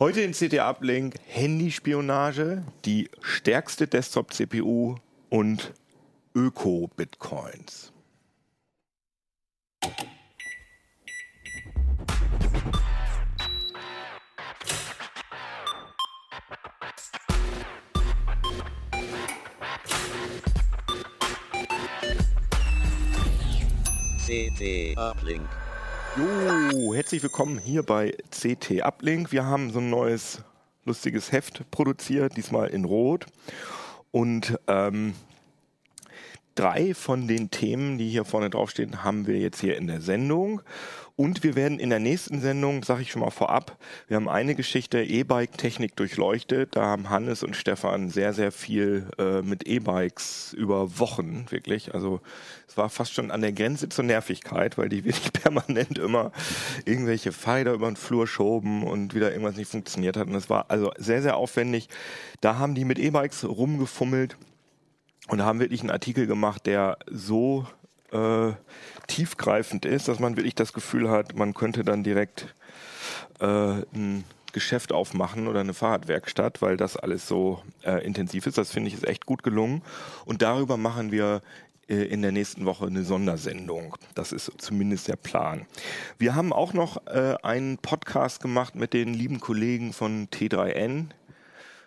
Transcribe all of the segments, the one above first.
Heute in CT Uplink Handyspionage, die stärkste Desktop-CPU und Öko-Bitcoins. CT Uplink. Jo, herzlich willkommen hier bei CT Uplink. Wir haben so ein neues lustiges Heft produziert, diesmal in Rot. Und ähm, drei von den Themen, die hier vorne draufstehen, haben wir jetzt hier in der Sendung. Und wir werden in der nächsten Sendung, sage ich schon mal vorab, wir haben eine Geschichte E-Bike-Technik durchleuchtet. Da haben Hannes und Stefan sehr, sehr viel äh, mit E-Bikes über Wochen, wirklich. Also es war fast schon an der Grenze zur Nervigkeit, weil die wirklich permanent immer irgendwelche Pfeiler über den Flur schoben und wieder irgendwas nicht funktioniert hat. Und es war also sehr, sehr aufwendig. Da haben die mit E-Bikes rumgefummelt und haben wirklich einen Artikel gemacht, der so äh, tiefgreifend ist, dass man wirklich das Gefühl hat, man könnte dann direkt äh, ein Geschäft aufmachen oder eine Fahrradwerkstatt, weil das alles so äh, intensiv ist. Das finde ich ist echt gut gelungen. Und darüber machen wir äh, in der nächsten Woche eine Sondersendung. Das ist zumindest der Plan. Wir haben auch noch äh, einen Podcast gemacht mit den lieben Kollegen von T3N.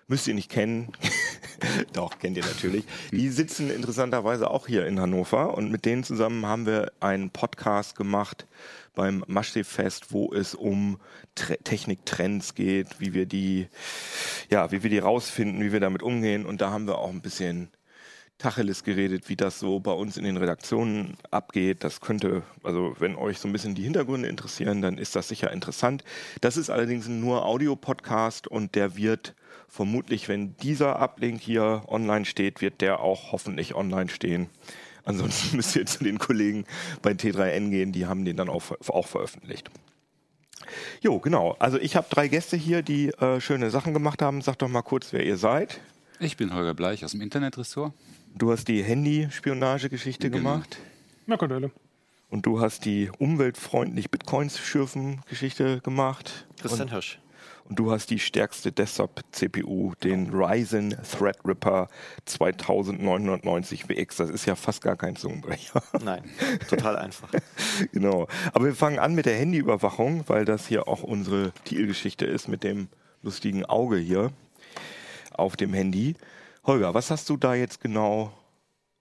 Müsst ihr nicht kennen. Doch, kennt ihr natürlich. Die sitzen interessanterweise auch hier in Hannover und mit denen zusammen haben wir einen Podcast gemacht beim Maschsee-Fest, wo es um Tre Techniktrends geht, wie wir die, ja, wie wir die rausfinden, wie wir damit umgehen und da haben wir auch ein bisschen Tacheles geredet, wie das so bei uns in den Redaktionen abgeht. Das könnte, also wenn euch so ein bisschen die Hintergründe interessieren, dann ist das sicher interessant. Das ist allerdings nur Audio-Podcast und der wird vermutlich, wenn dieser Uplink hier online steht, wird der auch hoffentlich online stehen. Ansonsten müsst ihr zu den Kollegen bei T3N gehen, die haben den dann auch, auch veröffentlicht. Jo, genau. Also ich habe drei Gäste hier, die äh, schöne Sachen gemacht haben. Sagt doch mal kurz, wer ihr seid. Ich bin Holger Bleich aus dem Internetressort. Du hast die Handy-Spionagegeschichte Genau. gemacht. Marco Dölle. Und du hast die umweltfreundlich Bitcoins schürfen Geschichte gemacht. Christian Hirsch. Und du hast die stärkste Desktop-CPU, den Ryzen Threadripper 2990 WX. Das ist ja fast gar kein Zungenbrecher. Nein, total einfach. genau. Aber wir fangen an mit der Handyüberwachung, weil das hier auch unsere Titelgeschichte ist mit dem lustigen Auge hier auf dem Handy. Holger, was hast du da jetzt genau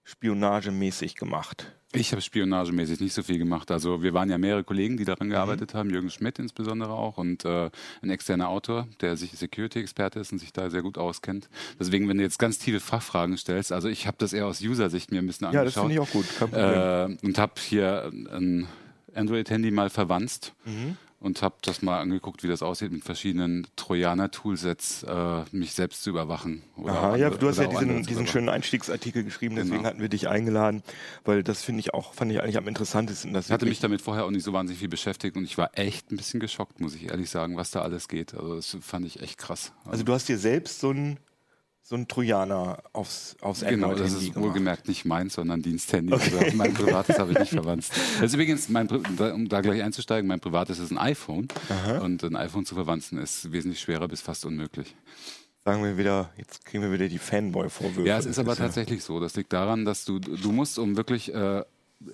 spionagemäßig gemacht? Ich habe spionagemäßig nicht so viel gemacht. Also wir waren ja mehrere Kollegen, die Mhm. daran gearbeitet haben, Jürgen Schmidt insbesondere auch und äh, ein externer Autor, der sich Security-Experte ist und sich da sehr gut auskennt. Deswegen, wenn du jetzt ganz tiefe Fachfragen stellst, also ich habe das eher aus User-Sicht mir ein bisschen Ja, das angeschaut finde ich auch gut. Äh, und habe hier ein Android-Handy mal verwanzt Mhm. Und habe das mal angeguckt, wie das aussieht mit verschiedenen Trojaner-Toolsets, äh, mich selbst zu überwachen. Aha, auch ja, andere- du hast ja andere diesen, diesen schönen Einstiegsartikel geschrieben, deswegen Genau. hatten wir dich eingeladen, weil das finde ich auch, fand ich eigentlich am interessantesten. Dass Ich hatte mich damit vorher auch nicht so wahnsinnig viel beschäftigt und ich war echt ein bisschen geschockt, muss ich ehrlich sagen, was da alles geht. Also das fand ich echt krass. also du hast dir selbst so ein so ein Trojaner aufs, aufs genau, das ist gemacht. wohlgemerkt nicht meins, sondern Diensthandy. Also mein privates habe ich nicht verwandt. Das ist übrigens, mein, um da gleich einzusteigen, mein privates ist ein iPhone und ein iPhone zu verwanzen ist wesentlich schwerer bis fast unmöglich. Sagen wir wieder, jetzt kriegen wir wieder die Fanboy-Vorwürfe. Ja, es ist aber tatsächlich so. Das liegt daran, dass du, du musst, um wirklich äh,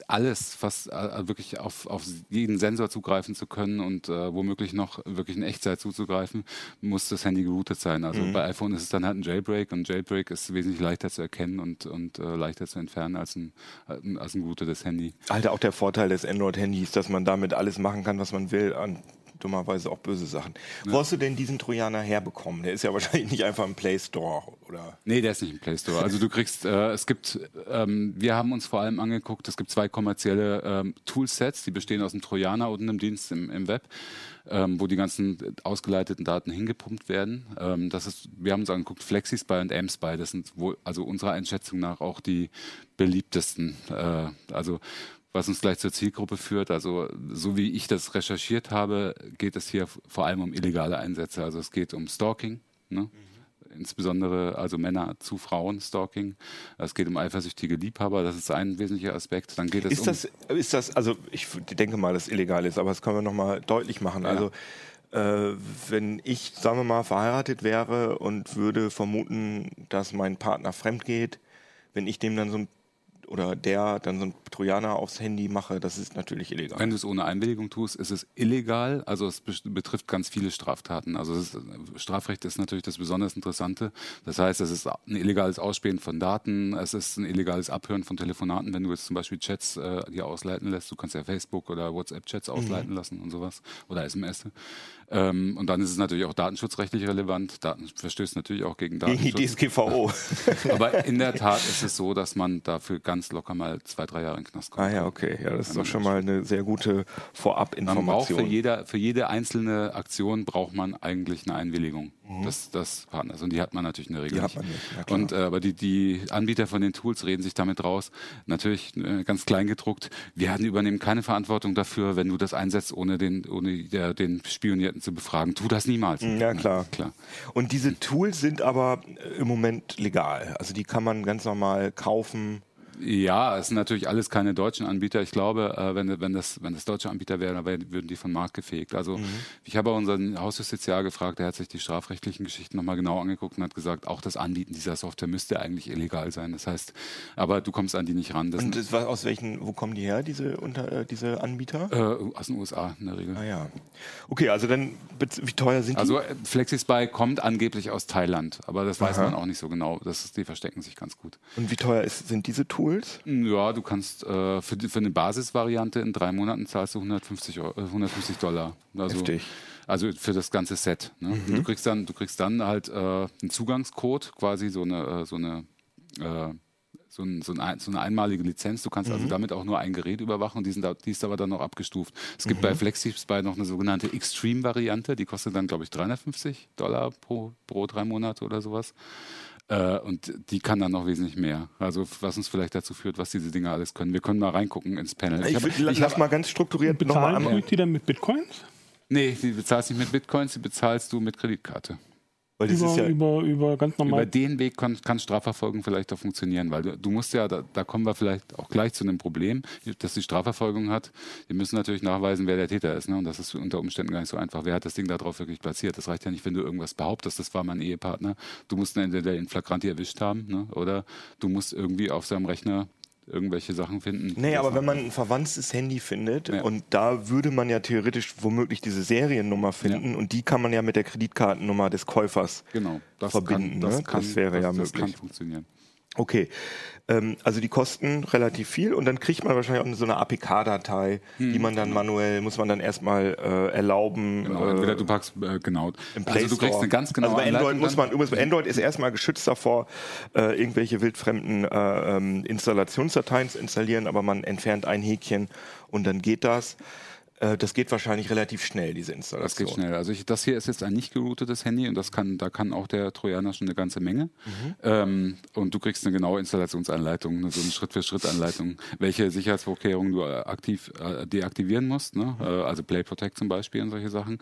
alles, fast äh, wirklich auf, auf jeden Sensor zugreifen zu können und äh, womöglich noch wirklich in Echtzeit zuzugreifen, muss das Handy geroutet sein. Also bei iPhone ist es dann halt ein Jailbreak und Jailbreak ist wesentlich leichter zu erkennen und, und äh, leichter zu entfernen als ein, äh, als ein geroutetes Handy. Alter, auch der Vorteil des Android-Handys, dass man damit alles machen kann, was man will, an dummerweise auch böse Sachen. Wo hast du denn diesen Trojaner herbekommen? Der ist ja wahrscheinlich nicht einfach im Play Store, oder? Nee, der ist nicht im Play Store. Also du kriegst, äh, es gibt, ähm, wir haben uns vor allem angeguckt, es gibt zwei kommerzielle ähm, Toolsets, die bestehen aus einem Trojaner und einem Dienst im, im Web, ähm, wo die ganzen ausgeleiteten Daten hingepumpt werden. Ähm, das ist, wir haben uns angeguckt, FlexiSpy und AMSpy, das sind wohl, also unserer Einschätzung nach auch die beliebtesten. Äh, also was uns gleich zur Zielgruppe führt. Also so wie ich das recherchiert habe, geht es hier vor allem um illegale Einsätze. Also es geht um Stalking. Ne? insbesondere also Männer zu Frauen Stalking. Es geht um eifersüchtige Liebhaber, das ist ein wesentlicher Aspekt. Dann geht es Ist um das, ist das, also ich denke mal, dass es illegal ist, aber das können wir nochmal deutlich machen. Ja. Also äh, wenn ich, sagen wir mal, verheiratet wäre und würde vermuten, dass mein Partner fremd geht, wenn ich dem dann so ein oder der dann so ein Trojaner aufs Handy mache, das ist natürlich illegal. Wenn du es ohne Einwilligung tust, ist es illegal. Also es betrifft ganz viele Straftaten. Also ist, Strafrecht ist natürlich das besonders Interessante. Das heißt, es ist ein illegales Ausspähen von Daten, es ist ein illegales Abhören von Telefonaten, wenn du jetzt zum Beispiel Chats äh, dir ausleiten lässt. Du kannst ja Facebook oder WhatsApp-Chats ausleiten mhm. lassen und sowas oder SMS. Ähm, und dann ist es natürlich auch datenschutzrechtlich relevant. Daten verstößt natürlich auch gegen Datenschutz. Gegen die DSGVO. Aber in der Tat ist es so, dass man dafür ganz locker mal zwei, drei Jahre in den Knast kommt. Ah ja, okay. Ja, das ist doch schon mal eine sehr gute Vorabinformation. Man braucht für, jeder, für jede einzelne Aktion braucht man eigentlich eine Einwilligung mhm. des, des Partners. Und die hat man natürlich in der Regel die nicht. Hat man nicht. Ja, und, äh, aber die, die Anbieter von den Tools reden sich damit raus. Natürlich äh, ganz klein gedruckt. Wir übernehmen keine Verantwortung dafür, wenn du das einsetzt, ohne den, ohne der, den Spionierten zu befragen. Tu das niemals. Ja, klar. Ja, klar. Und diese Tools sind aber im Moment legal. Also die kann man ganz normal kaufen. Ja, es sind natürlich alles keine deutschen Anbieter. Ich glaube, äh, wenn, wenn, das, wenn das deutsche Anbieter wären, dann würden die vom Markt gefegt. Also mhm. ich habe unseren Hausjustiziar gefragt, der hat sich die strafrechtlichen Geschichten nochmal genau angeguckt und hat gesagt, auch das Anbieten dieser Software müsste eigentlich illegal sein. Das heißt, aber du kommst an die nicht ran. Das und das war, aus welchen, wo kommen die her, diese, unter, äh, diese Anbieter? Äh, aus den USA in der Regel. Ah ja. Okay, also dann, wie teuer sind die? Also äh, FlexiSpy kommt angeblich aus Thailand, aber das weiß Aha. man auch nicht so genau. Das die verstecken sich ganz gut. Und wie teuer ist, sind diese Tools? Tools? Ja, du kannst äh, für, die, für eine Basisvariante in drei Monaten zahlst du 150, Euro, 150 Dollar. Also, Heftig. Also für das ganze Set. Ne? Mhm. Du kriegst dann, du kriegst dann halt äh, einen Zugangscode, quasi so eine, äh, so eine äh, so, ein, so, ein, so, eine einmalige Lizenz. Du kannst also mhm. also damit auch nur ein Gerät überwachen, die, sind da, die ist aber dann noch abgestuft. Es gibt mhm. bei FlexiSpy noch eine sogenannte Extreme-Variante, die kostet dann, glaube ich, 350 Dollar pro, pro drei Monate oder sowas. Äh, und die kann dann noch wesentlich mehr. Also was uns vielleicht dazu führt, was diese Dinge alles können. Wir können mal reingucken ins Panel. Ich, ich, ich lass mal ganz strukturiert nochmal an. die dann mit Bitcoins? Nee, die bezahlst nicht mit Bitcoins, die bezahlst du mit Kreditkarte. Weil das über, ist ja über, über ganz normal. Über den Weg kann, kann Strafverfolgung vielleicht auch funktionieren, weil du, du musst ja, da, da, kommen wir vielleicht auch gleich zu einem Problem, dass die Strafverfolgung hat. Wir müssen natürlich nachweisen, wer der Täter ist. Ne? Und das ist unter Umständen gar nicht so einfach. Wer hat das Ding da drauf wirklich platziert? Das reicht ja nicht, wenn du irgendwas behauptest, das war mein Ehepartner. Du musst entweder den Flagranti erwischt haben ne? oder du musst irgendwie auf seinem Rechner irgendwelche Sachen finden. Nee, aber wenn man ein verwandtes Handy findet ja. und da würde man ja theoretisch womöglich diese Seriennummer finden ja. und die kann man ja mit der Kreditkartennummer des Käufers genau, das verbinden. Kann, das, ne? kann, das wäre das, ja möglich. Das kann funktionieren. Okay, ähm, also die kosten relativ viel und dann kriegt man wahrscheinlich auch so eine APK-Datei, hm. die man dann manuell, muss man dann erstmal äh, erlauben. Genau, entweder du packst, äh, genau. Im Play also du kriegst eine ganz genaue also bei Android muss man, übrigens, Android ist erstmal geschützt davor, äh, irgendwelche wildfremden äh, ähm, Installationsdateien zu installieren, aber man entfernt ein Häkchen und dann geht das. Äh, das geht wahrscheinlich relativ schnell, diese Installation. Das geht schnell. Also ich, das hier ist jetzt ein nicht geroutetes Handy und das kann, da kann auch der Trojaner schon eine ganze Menge. Mhm. Ähm, und du kriegst eine genaue Installationsanleitung, so eine Schritt-für-Schritt-Anleitung, welche Sicherheitsvorkehrungen du aktiv äh, deaktivieren musst, ne? Mhm. Äh, also Play Protect zum Beispiel und solche Sachen.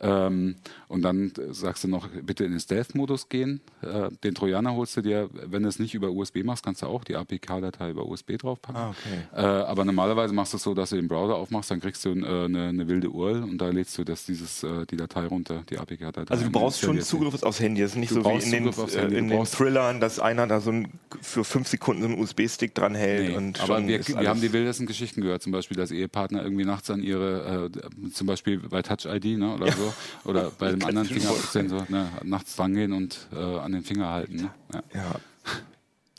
Ähm, und dann sagst du noch, bitte in den Stealth-Modus gehen. Äh, den Trojaner holst du dir, wenn du es nicht über USB machst, kannst du auch die APK-Datei über USB draufpacken. Ah, okay. äh, aber normalerweise machst du es so, dass du den Browser aufmachst, dann kriegst du äh, eine, eine, wilde URL und da lädst du das, dieses, äh, die Datei runter, die APK-Datei. Also du brauchst schon Zugriff aufs Handy. Das ist nicht du so wie in den, äh, in den Thrillern, dass einer da so ein, für fünf Sekunden so einen USB-Stick dran hält. Nee, und aber wir, wir haben die wildesten Geschichten gehört, zum Beispiel, dass Ehepartner irgendwie nachts an ihre, äh, zum Beispiel bei Touch ID ne, oder ja. so, oder bei dem anderen Fingerabdrucksensor ne, nachts drangehen und äh, an den Finger halten. Ne? Ja. ja.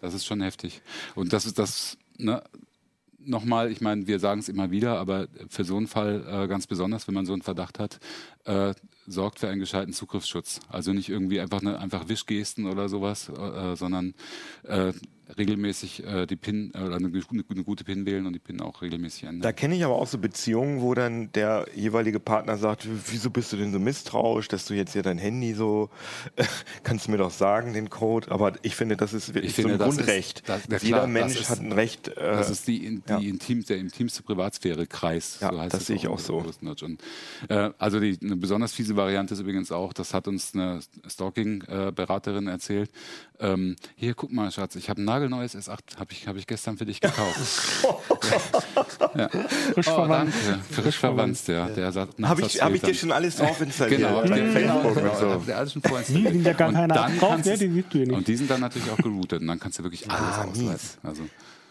Das ist schon heftig. Und das ist das, ne, nochmal, ich meine, wir sagen es immer wieder, aber für so einen Fall äh, ganz besonders, wenn man so einen Verdacht hat, äh, sorgt für einen gescheiten Zugriffsschutz. Also nicht irgendwie einfach eine einfach Wischgesten oder sowas, äh, sondern äh, regelmäßig äh, die PIN äh, oder eine, eine, gute PIN wählen und die PIN auch regelmäßig ändern. Da kenne ich aber auch so Beziehungen, wo dann der jeweilige Partner sagt, wieso bist du denn so misstrauisch, dass du jetzt hier dein Handy so, äh, kannst du mir doch sagen, den Code. Aber ich finde, das ist wirklich so ein Grundrecht. Ist, das, Jeder klar, Mensch ist, hat ein Recht. Äh, das ist die, die ja. intim, der intimste Privatsphäre-Kreis. Ja, so heißt das sehe ich auch so. Und, äh, also die, eine besonders fiese Variante ist übrigens auch, das hat uns eine Stalking-Beraterin erzählt. Ähm, hier, guck mal, Schatz, ich habe ein nagelneues S8, habe ich, hab ich gestern für dich gekauft. ja. Frisch oh, verwandt. Danke. Frisch, verwandt, ja. Der sagt, habe ich, hab ich dir schon alles drauf installiert? genau, den, genau, genau, so. der alles schon vorinstalliert. Die sind ja gar keiner drauf, ja, die siehst du ja nicht. Und die sind dann natürlich auch geroutet und dann kannst du wirklich alles ah, ausleiten. Also,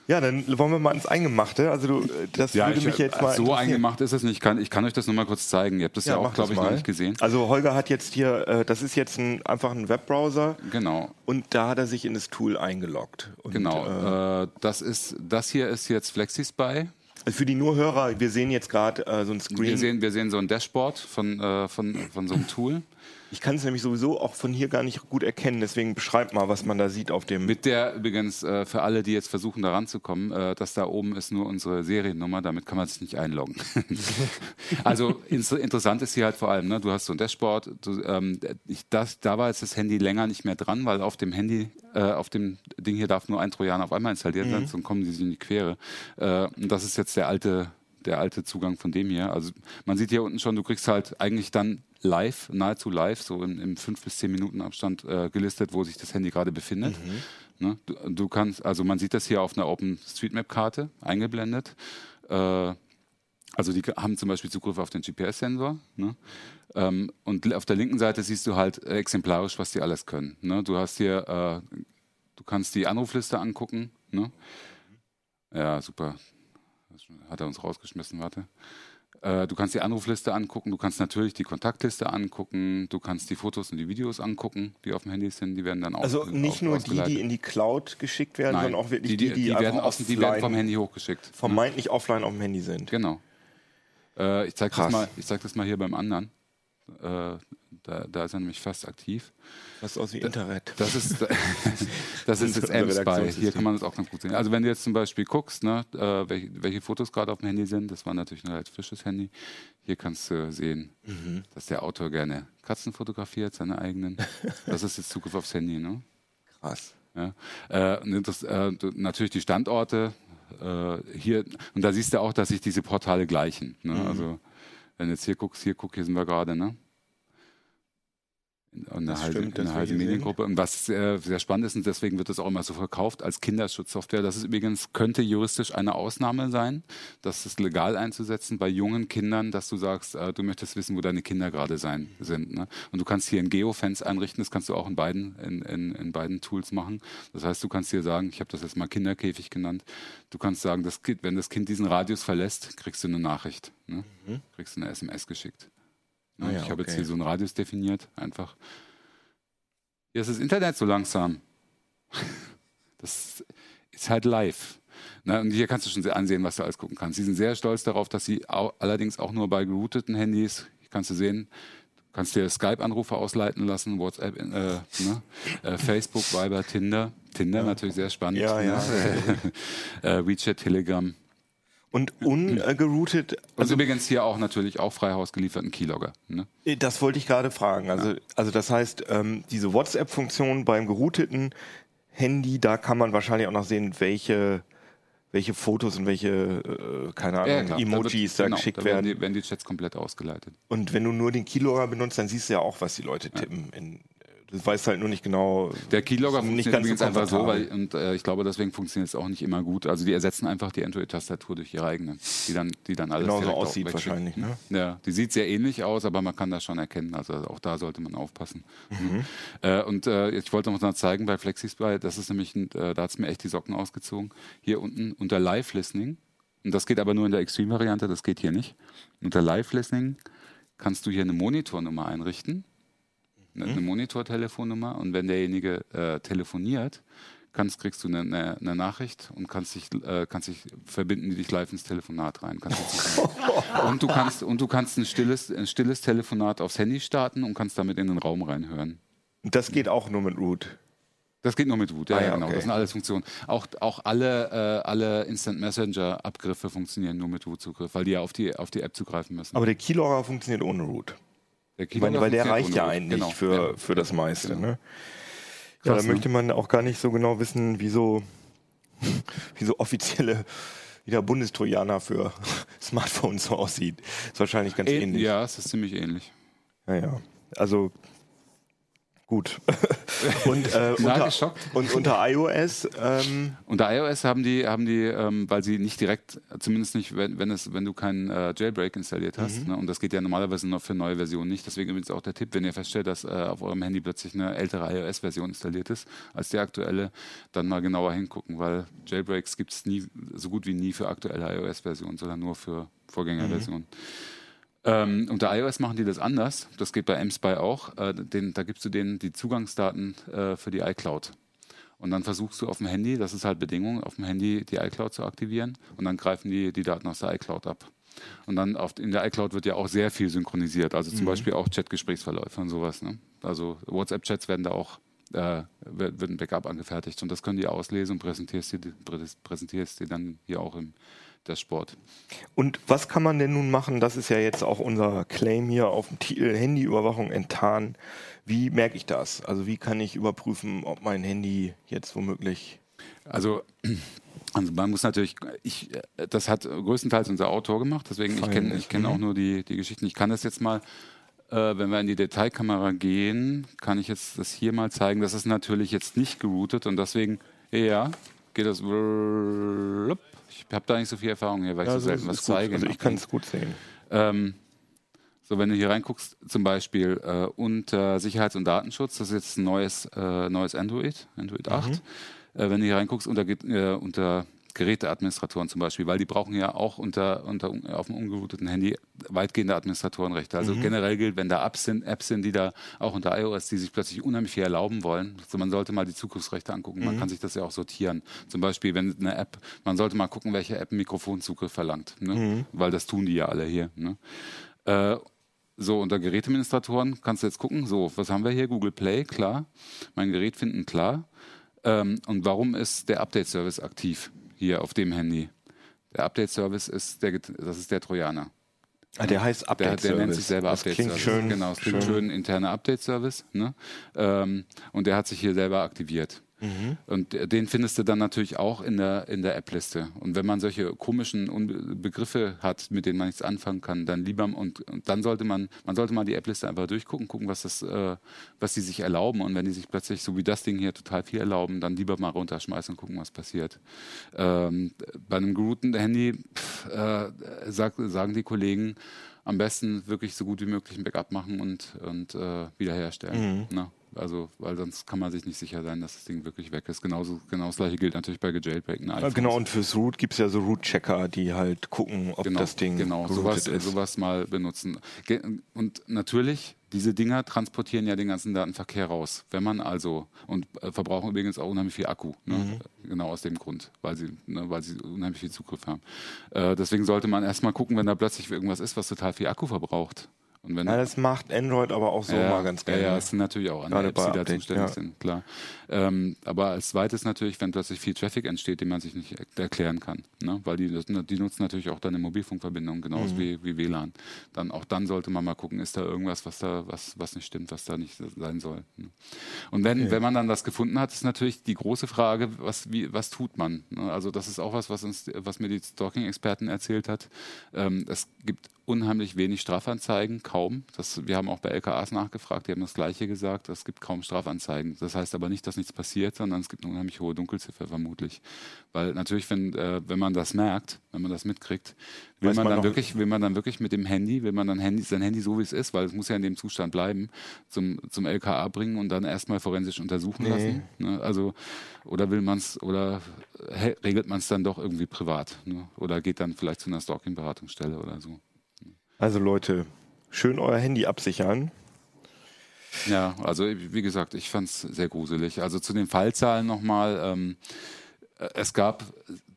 ja, dann wollen wir mal ins Eingemachte. Also du, das ja, würde ich, mich jetzt mal. So eingemacht ist es nicht. Ich kann, ich kann euch das nur mal kurz zeigen. Ihr habt das ja, ja auch, glaube ich, noch nicht gesehen. Also Holger hat jetzt hier, äh, das ist jetzt ein, einfach ein Webbrowser. Genau. Und da hat er sich in das Tool eingeloggt. Und, genau. Äh, das ist, das hier ist jetzt FlexiSpy. Für die nur Hörer, wir sehen jetzt gerade äh, so ein Screen. Wir sehen, wir sehen so ein Dashboard von, äh, von, von so einem Tool. Ich kann es nämlich sowieso auch von hier gar nicht gut erkennen, deswegen beschreib mal, was man da sieht auf dem. Mit der übrigens äh, für alle, die jetzt versuchen, da ranzukommen, äh, das da oben ist nur unsere Seriennummer, damit kann man sich nicht einloggen. also interessant ist hier halt vor allem, ne, du hast so ein Dashboard, du, ähm, ich, das, da war jetzt das Handy länger nicht mehr dran, weil auf dem Handy, äh, auf dem Ding hier darf nur ein Trojaner auf einmal installiert mhm. werden, sonst kommen die sich in die Quere. Äh, und das ist jetzt der alte der alte Zugang von dem hier. Also man sieht hier unten schon, du kriegst halt eigentlich dann live, nahezu live, so im, im 5 bis 10 Minuten Abstand äh, gelistet, wo sich das Handy gerade befindet. Mhm. Ne? Du, du, kannst, also man sieht das hier auf einer OpenStreetMap-Karte eingeblendet. Äh, also die haben zum Beispiel Zugriff auf den GPS-Sensor. Ne? Ähm, und auf der linken Seite siehst du halt exemplarisch, was die alles können. Ne? Du hast hier, äh, du kannst die Anrufliste angucken. Ne? Ja, super. Hat er uns rausgeschmissen, warte. Äh, du kannst die Anrufliste angucken, du kannst natürlich die Kontaktliste angucken, du kannst die Fotos und die Videos angucken, die auf dem Handy sind, die werden dann auch Also nicht nur die, die in die Cloud geschickt werden, Nein, sondern auch wirklich die, die, die, die werden, aus, die werden vom Handy hochgeschickt. Vermeintlich ja. offline auf dem Handy sind. Genau. Äh, ich zeige das, zeig das mal hier beim anderen. Äh, da, da, ist er nämlich fast aktiv. Das ist aus wie Internet. Das ist, das ist jetzt M-Spy. Hier kann man das auch ganz gut sehen. Also wenn du jetzt zum Beispiel guckst, ne, äh, welche, welche, Fotos gerade auf dem Handy sind, das war natürlich ein relativ frisches Handy. Hier kannst du sehen, mhm. dass der Autor gerne Katzen fotografiert, seine eigenen. Das ist jetzt Zugriff aufs Handy. Ne? Krass. Ja. Äh, das, äh, natürlich die Standorte. Äh, hier, und da siehst du auch, dass sich diese Portale gleichen. Ne? Mhm. Also ne sei, guck, hier, guck, hier sind wir gerade, ne? Eine halbe, stimmt, eine halbe Mediengruppe. Und was sehr, sehr spannend ist, und deswegen wird das auch immer so verkauft als Kinderschutzsoftware. Das ist übrigens, könnte juristisch eine Ausnahme sein, das ist legal einzusetzen bei jungen Kindern, dass du sagst, äh, du möchtest wissen, wo deine Kinder gerade sein sind. Ne? Und du kannst hier ein Geofence einrichten, das kannst du auch in beiden, in, in, in beiden Tools machen. Das heißt, du kannst hier sagen, ich habe das jetzt mal Kinderkäfig genannt, du kannst sagen, das kind, wenn das Kind diesen Radius verlässt, kriegst du eine Nachricht, ne? mhm. kriegst du eine SMS geschickt. Ah, ja, ich habe okay. jetzt hier so einen Radius definiert, einfach. Hier ist das Internet so langsam. Das ist halt live. Na, und hier kannst du schon ansehen, was du alles gucken kannst. Sie sind sehr stolz darauf, dass sie auch, allerdings auch nur bei gerouteten Handys, kannst du sehen, du kannst dir Skype-Anrufe ausleiten lassen, WhatsApp, äh, ne? äh, Facebook, Viber, Tinder. Tinder ja. natürlich sehr spannend. Ja, ja. äh, WeChat, Telegram. Und ungeroutet. Also, also übrigens hier auch natürlich auch Freihaus gelieferten Keylogger. Ne? Äh, das wollte ich gerade fragen. Also, ja. also das heißt, ähm, diese WhatsApp-Funktion beim gerouteten Handy, da kann man wahrscheinlich auch noch sehen, welche welche Fotos und welche, äh, keine Ahnung, ja, Emojis da, wird, da genau, geschickt da werden. Die, werden die Chats komplett ausgeleitet. Und wenn du nur den Keylogger benutzt, dann siehst du ja auch, was die Leute tippen ja. in, Du weißt halt nur nicht genau. Der Keylogger funktioniert übrigens so einfach so, weil, und äh, ich glaube, deswegen funktioniert es auch nicht immer gut. Also die ersetzen einfach die Android-Tastatur durch ihre eigene, die dann, die dann alles Genauso aussieht wahrscheinlich, ne? Ja, die sieht sehr ähnlich aus, aber man kann das schon erkennen. Also auch da sollte man aufpassen. Mhm. Äh, und äh, ich wollte noch mal zeigen bei FlexiSpy, das ist nämlich, ein, äh, da hat es mir echt die Socken ausgezogen. Hier unten unter Live Listening, und das geht aber nur in der Extreme-Variante, das geht hier nicht. Unter Live Listening kannst du hier eine Monitornummer einrichten eine, eine Monitortelefonnummer und wenn derjenige äh, telefoniert, kannst, kriegst du eine, eine, eine, Nachricht und kannst dich, äh, kannst dich verbinden, die dich live ins Telefonat rein. und du kannst und du kannst ein stilles, ein stilles Telefonat aufs Handy starten und kannst damit in den Raum reinhören. Das geht auch nur mit Root. Das geht nur mit Root, ja, ah, ja genau. Okay. Das sind alles Funktionen. Auch, auch alle, äh, alle Instant Messenger-Abgriffe funktionieren nur mit Root-Zugriff, weil die ja auf die, auf die App zugreifen müssen. Aber der Keylogger funktioniert ohne Root. Der meine, weil der reicht ja eigentlich genau. für, für das meiste. Genau. Ne? Ja, da möchte man auch gar nicht so genau wissen, wie so, wie so offizielle wie der Bundestrojaner für Smartphones so aussieht. Ist wahrscheinlich ganz Ä ähnlich. Ja, es ist ziemlich ähnlich. Naja, also gut. und, äh, unter, und unter iOS, ähm, Unter iOS haben die, haben die ähm, weil sie nicht direkt, zumindest nicht, wenn, wenn, es, wenn du keinen äh, Jailbreak installiert hast, ne, und das geht ja normalerweise noch für neue Versionen nicht, deswegen übrigens auch der Tipp, wenn ihr feststellt, dass äh, auf eurem Handy plötzlich eine ältere iOS-Version installiert ist als die aktuelle, dann mal genauer hingucken, weil Jailbreaks gibt es nie, so gut wie nie für aktuelle iOS-Versionen, sondern nur für Vorgängerversionen. Ähm, unter iOS machen die das anders. Das geht bei mSpy auch. Äh, den, da gibst du denen die Zugangsdaten äh, für die iCloud. Und dann versuchst du auf dem Handy, das ist halt Bedingung, auf dem Handy die iCloud zu aktivieren und dann greifen die die Daten aus der iCloud ab. Und dann auf, in der iCloud wird ja auch sehr viel synchronisiert, also zum Beispiel auch Chatgesprächsverläufe und sowas. Ne? Also WhatsApp-Chats werden da auch, äh, wird wird ein Backup angefertigt und das können die auslesen und präsentierst die, präsentierst die dann hier auch im Dashboard. Und was kann man denn nun machen? Das ist ja jetzt auch unser Claim hier auf dem Titel Handyüberwachung enttarnen. Wie merke ich das? Also wie kann ich überprüfen, ob mein Handy jetzt womöglich Also, also man muss natürlich, ich, das hat größtenteils unser Autor gemacht, deswegen ich Fein kenne ist, ich kenn mhm. auch nur die, die Geschichten. Ich kann das jetzt mal, äh, wenn wir in die Detailkamera gehen, kann ich jetzt das hier mal zeigen. Das ist natürlich jetzt nicht geroutet und deswegen, ja, geht das. Ich habe da nicht so viel Erfahrung hier, weil ich so Also, selten was zeige. Also ich kann es gut sehen. Ähm, so, wenn du hier reinguckst, zum Beispiel äh, unter Sicherheits- und Datenschutz, das ist jetzt ein neues, äh, neues Android, Android 8. Äh, wenn du hier reinguckst, unter, äh, unter Geräteadministratoren zum Beispiel, weil die brauchen ja auch unter, unter auf dem ungerouteten Handy weitgehende Administratorenrechte. Also generell gilt, wenn da Apps sind, Apps sind, die da auch unter iOS, die sich plötzlich unheimlich viel erlauben wollen, also man sollte mal die Zugriffsrechte angucken. Man kann sich das ja auch sortieren. Zum Beispiel, wenn eine App, man sollte mal gucken, welche App einen Mikrofonzugriff verlangt, ne? weil das tun die ja alle hier. Ne? Äh, so, unter Geräteadministratoren kannst du jetzt gucken, so, was haben wir hier? Google Play, klar. Mein Gerät finden, klar. Ähm, und warum ist der Update-Service aktiv hier auf dem Handy? Der Update-Service ist der, das ist der Trojaner. Ah, der heißt Der, Update der nennt sich selber das Update klingt Service. schön. Genau, es klingt schön, interner Update Service. Ne? Ähm, und der hat sich hier selber aktiviert. Mhm. Und den findest du dann natürlich auch in der, in der App-Liste. Und wenn man solche komischen Unbe Begriffe hat, mit denen man nichts anfangen kann, dann lieber und, und dann sollte man, man sollte mal die App-Liste einfach durchgucken, gucken, was das, äh, was die sich erlauben. Und wenn die sich plötzlich, so wie das Ding hier, total viel erlauben, dann lieber mal runterschmeißen und gucken, was passiert. Ähm, bei einem gerouteten Handy pff, äh, sag, sagen die Kollegen, am besten wirklich so gut wie möglich ein Backup machen und, und äh, wiederherstellen. Ne? Also, weil sonst kann man sich nicht sicher sein, dass das Ding wirklich weg ist. Genauso, genau das gleiche gilt natürlich bei gejailbreakten Ja, iPhones. genau, und fürs Root gibt es ja so Root-Checker, die halt gucken, ob Genau, das Ding genau, sowas, ist. sowas mal benutzen. Und natürlich, diese Dinger transportieren ja den ganzen Datenverkehr raus. Wenn man also, und äh, verbrauchen übrigens auch unheimlich viel Akku, ne? Mhm. genau aus dem Grund, weil sie, ne, weil sie unheimlich viel Zugriff haben. Äh, deswegen sollte man erstmal gucken, wenn da plötzlich irgendwas ist, was total viel Akku verbraucht. Und wenn ja, das macht Android aber auch so mal ganz gerne. Ja, ja, es sind natürlich auch andere Apps, die da zuständig ja. sind, klar. Ähm, aber als zweites natürlich, wenn plötzlich viel Traffic entsteht, den man sich nicht er- erklären kann. Ne? Weil die, die nutzen natürlich auch deine Mobilfunkverbindung, Mhm. genauso wie, wie WLAN. Dann, auch dann sollte man mal gucken, ist da irgendwas, was da, was, was nicht stimmt, was da nicht sein soll. Ne? Und wenn, wenn man dann das gefunden hat, ist natürlich die große Frage, was, wie, was tut man? Ne? Also das ist auch was, was uns, was mir die Stalking-Experten erzählt hat. Ähm, es gibt unheimlich wenig Strafanzeigen, kaum. Das, wir haben auch bei LKAs nachgefragt, die haben das Gleiche gesagt, es gibt kaum Strafanzeigen. Das heißt aber nicht, dass nichts passiert, sondern es gibt eine unheimlich hohe Dunkelziffer vermutlich. Weil natürlich, wenn, äh, wenn man das merkt, wenn man das mitkriegt, will man, man dann wirklich, will man dann wirklich mit dem Handy, will man dann Handy, sein Handy so wie es ist, weil es muss ja in dem Zustand bleiben, zum, zum LKA bringen und dann erstmal forensisch untersuchen lassen. Ne? Also, oder will man es, oder regelt man es dann doch irgendwie privat? Ne? Oder geht dann vielleicht zu einer Stalking-Beratungsstelle oder so. Also Leute, schön euer Handy absichern. Ja, also wie gesagt, ich fand es sehr gruselig. Also zu den Fallzahlen nochmal. Ähm, äh, es gab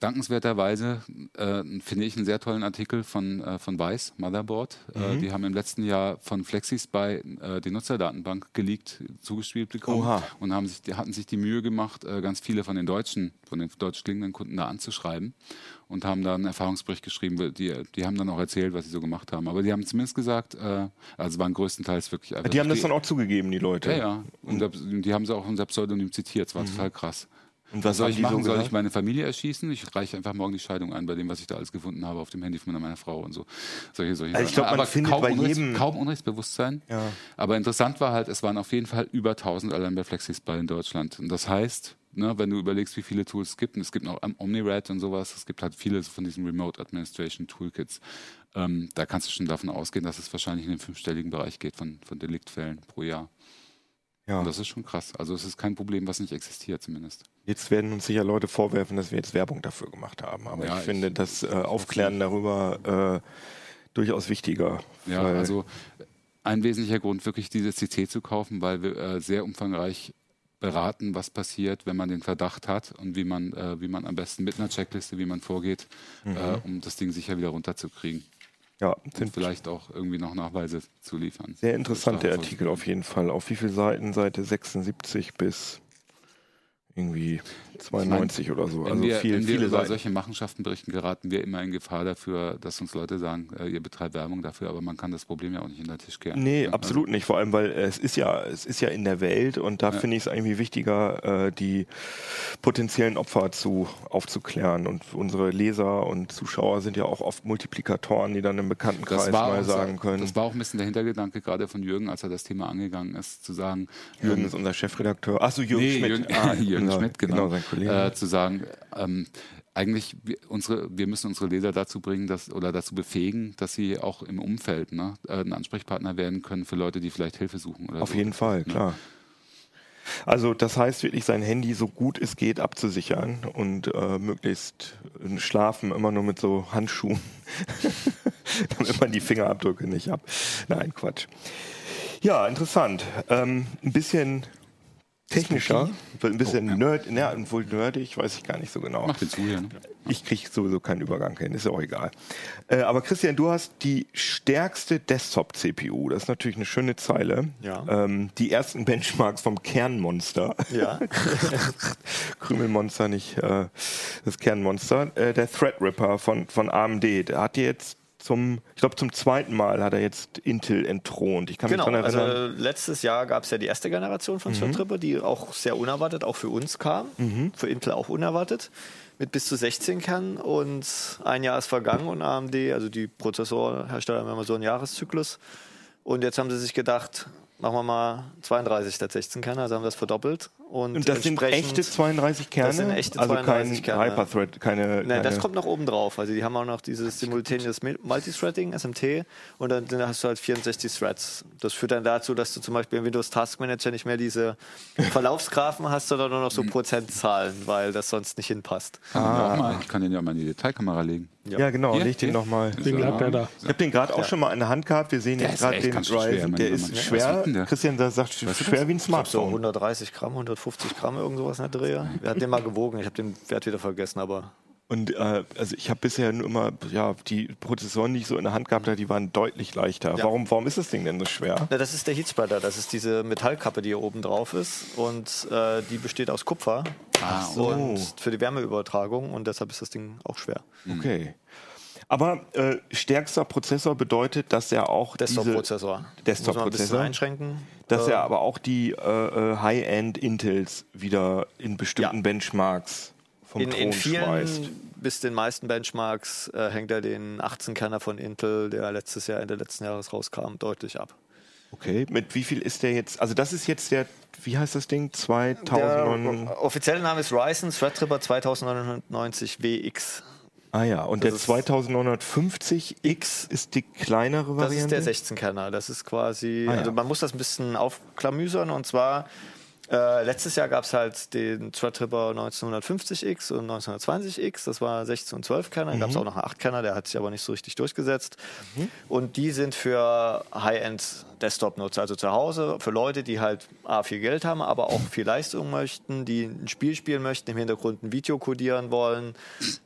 dankenswerterweise, äh, finde ich, einen sehr tollen Artikel von, äh, von Weiß, Motherboard. Äh, die haben im letzten Jahr von Flexis bei äh, die Nutzerdatenbank geleakt, zugespielt bekommen Oha. und haben sich, die hatten sich die Mühe gemacht, äh, ganz viele von den deutschen, von den deutsch klingenden Kunden da anzuschreiben und haben da einen Erfahrungsbericht geschrieben. Die, die haben dann auch erzählt, was sie so gemacht haben. Aber die haben zumindest gesagt, äh, also waren größtenteils wirklich Die haben das dann auch zugegeben, die Leute. ja, ja. Und da- die haben sie auch unser Pseudonym zitiert. Es war total krass. Und was soll ich die so machen? soll ich meine Familie erschießen? Ich reiche einfach morgen die Scheidung ein, bei dem, was ich da alles gefunden habe auf dem Handy von meiner Frau und so. Solche, solche Also ich Sachen. glaub, man Aber findet kaum, bei Unrechts, jedem- kaum Unrechtsbewusstsein. Ja. Aber interessant war halt, es waren auf jeden Fall über 1000 allein bei FlexiSpy in Deutschland. Und das heißt, ne, wenn du überlegst, wie viele Tools es gibt, und es gibt noch OmniRed und sowas, es gibt halt viele von diesen Remote Administration Toolkits. Ähm, da kannst du schon davon ausgehen, dass es wahrscheinlich in den fünfstelligen Bereich geht von, von Deliktfällen pro Jahr. Ja. Und das ist schon krass. Also es ist kein Problem, was nicht existiert zumindest. Jetzt werden uns sicher Leute vorwerfen, dass wir jetzt Werbung dafür gemacht haben. Aber Ja, ich ich- finde das äh, Aufklären darüber äh, durchaus wichtiger. Ja, also ein wesentlicher Grund, wirklich dieses CT zu kaufen, weil wir äh, sehr umfangreich beraten, was passiert, wenn man den Verdacht hat und wie man, äh, wie man am besten mit einer Checkliste, wie man vorgeht, äh, um das Ding sicher wieder runterzukriegen. ja, Und sind vielleicht auch irgendwie noch Nachweise zu liefern. sehr interessante Artikel auf jeden Fall. Auf wie viele Seiten? Seite 76 bis irgendwie 92 oder so. Wenn Also wir, viel, wenn wir viele über Seiten. solche Machenschaften berichten, geraten wir immer in Gefahr dafür, dass uns Leute sagen, äh, ihr betreibt Werbung dafür, aber man kann das Problem ja auch nicht in den Tisch kehren. Nee, Ne? absolut nicht. Vor allem, weil es ist ja, es ist ja in der Welt und da Ja. finde ich es irgendwie wichtiger, äh, die potenziellen Opfer zu aufzuklären. Und unsere Leser und Zuschauer sind ja auch oft Multiplikatoren, die dann im Bekanntenkreis mal auch, sagen können. das war auch ein bisschen der Hintergedanke gerade von Jürgen, als er das Thema angegangen ist, zu sagen, Jürgen ist unser Chefredakteur. Achso, Jürgen Nee, Schmidt. Jürgen, ah, Jürgen genau, Schmidt, genau. Kollege. Äh, zu sagen, ähm, eigentlich wir, unsere, wir müssen unsere Leser dazu bringen, dass oder dazu befähigen, dass sie auch im Umfeld ne, äh, ein Ansprechpartner werden können für Leute, die vielleicht Hilfe suchen. Oder Auf so. jeden Fall, Ja. klar. Also das heißt wirklich, sein Handy so gut es geht abzusichern und äh, möglichst schlafen immer nur mit so Handschuhen, damit man die Fingerabdrücke nicht ab. Nein, Quatsch. Ja, interessant. Ähm, ein bisschen technischer, ein bisschen Oh, ja. nerd, ja, wohl nerdig, weiß ich gar nicht so genau. Macht den zu hier. Ne? Ich kriege sowieso keinen Übergang hin, ist ja auch egal. Äh, aber Christian, du hast die stärkste Desktop-CPU. Das ist natürlich eine schöne Zeile. Ja. Ähm, die ersten Benchmarks vom Kernmonster. Ja. Krümelmonster, nicht äh, das Kernmonster. Äh, der Threadripper von, von AMD. Der hat jetzt zum, ich glaube zum zweiten Mal hat er jetzt Intel entthront. Ich kann Genau, mich daran also erinnern. letztes Jahr gab es ja die erste Generation von Threadripper, die auch sehr unerwartet auch für uns kam, für Intel auch unerwartet, mit bis zu 16 Kernen und ein Jahr ist vergangen und AMD, also die Prozessorhersteller haben immer so einen Jahreszyklus. Und jetzt haben sie sich gedacht, machen wir mal 32 statt 16 Kerne, also haben wir das verdoppelt und, Und das sind echte 32 Kerne? sind echte also 32 kein Kerne. Hyperthread, keine... Nein, keine das kommt noch oben drauf. Also die haben auch noch dieses simultaneous Mul- Multithreading, SMT, und dann, dann hast du halt 64 Threads. Das führt dann dazu, dass du zum Beispiel im Windows Task Manager nicht mehr diese Verlaufsgrafen hast, sondern nur noch so Prozentzahlen, weil das sonst nicht hinpasst. Mal, ich kann den ja mal in die Detailkamera legen. Ja, genau, Hier, leg den nochmal. Deswegen bleibt er da. Ich habe den gerade auch schon mal in der Hand gehabt. Wir sehen Der jetzt gerade den Ryzen. Der ist Was schwer. der? Christian da sagt, du schwer das? wie ein glaube so Smartphone. 130 Gramm, 150 Gramm, irgend sowas in der Dreher. Wir hatten den mal gewogen, ich habe den Wert wieder vergessen, aber Und äh, also ich habe bisher nur immer, ja, die Prozessoren, die ich so in der Hand gehabt habe, die waren deutlich leichter. Ja. Warum, warum ist das Ding denn so schwer? Na, das ist der Heatspreader, das ist diese Metallkappe, die hier oben drauf ist und äh, die besteht aus Kupfer Ah, und für die Wärmeübertragung und deshalb ist das Ding auch schwer. Okay. Aber äh, stärkster Prozessor bedeutet, dass er auch Desktop-Prozessor. Desktop-Prozessor. Einschränken. dass Äh, er aber auch die äh, äh, High-End Intels wieder in bestimmten Ja. Benchmarks vom in, Thron in schmeißt. vielen bis den meisten Benchmarks äh, hängt er den 18-Kerner von Intel, der letztes Jahr, Ende letzten Jahres rauskam, deutlich ab. Okay, mit wie viel ist der jetzt? Also das ist jetzt der, wie heißt das Ding? Der 2009. offizielle Name ist Ryzen Threadripper 2990 WX. Ah ja, und der das ist- 2950X ist die kleinere Das Variante? ist der 16-Kerner. Das ist quasi, Ah, ja. also man muss das ein bisschen aufklamüsern und zwar äh, letztes Jahr gab es halt den Threadripper 1950X und 1920X, das war 16 und 12 Kerner, dann gab es auch noch einen 8 Kerner, der hat sich aber nicht so richtig durchgesetzt. Und die sind für High-End Desktop-Nutzer, also zu Hause, für Leute, die halt A, viel Geld haben, aber auch viel Leistung möchten, die ein Spiel spielen möchten, im Hintergrund ein Video codieren wollen.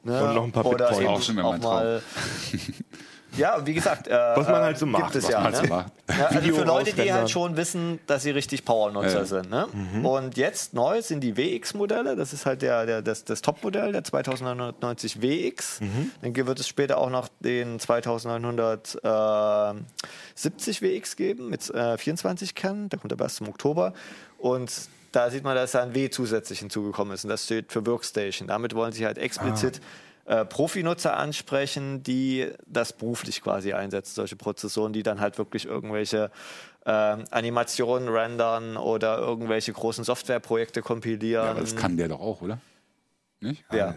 Ne? Und noch ein paar Oder Bitcoin. eben Auch schon auch mal Ja, wie gesagt, äh, Was man halt so äh, macht, Gibt es ja, halt ne? so macht. Ja, also für Leute, die halt schon wissen, dass sie richtig Power-Nutzer Ja. sind. Ne? Mhm. Und jetzt neu sind die WX-Modelle. Das ist halt der, der, das, das Top-Modell, der 2990 WX. Mhm. Dann wird es später auch noch den 2970 WX geben mit äh, 24 Kernen. Der kommt aber erst im Oktober. Und da sieht man, dass da ein W zusätzlich hinzugekommen ist und das steht für Workstation. Damit wollen sie halt explizit ah. Äh, Profinutzer ansprechen, die das beruflich quasi einsetzen, solche Prozessoren, die dann halt wirklich irgendwelche äh, Animationen rendern oder irgendwelche großen Softwareprojekte kompilieren. Ja, aber das kann der doch auch, oder? Nicht? Ja.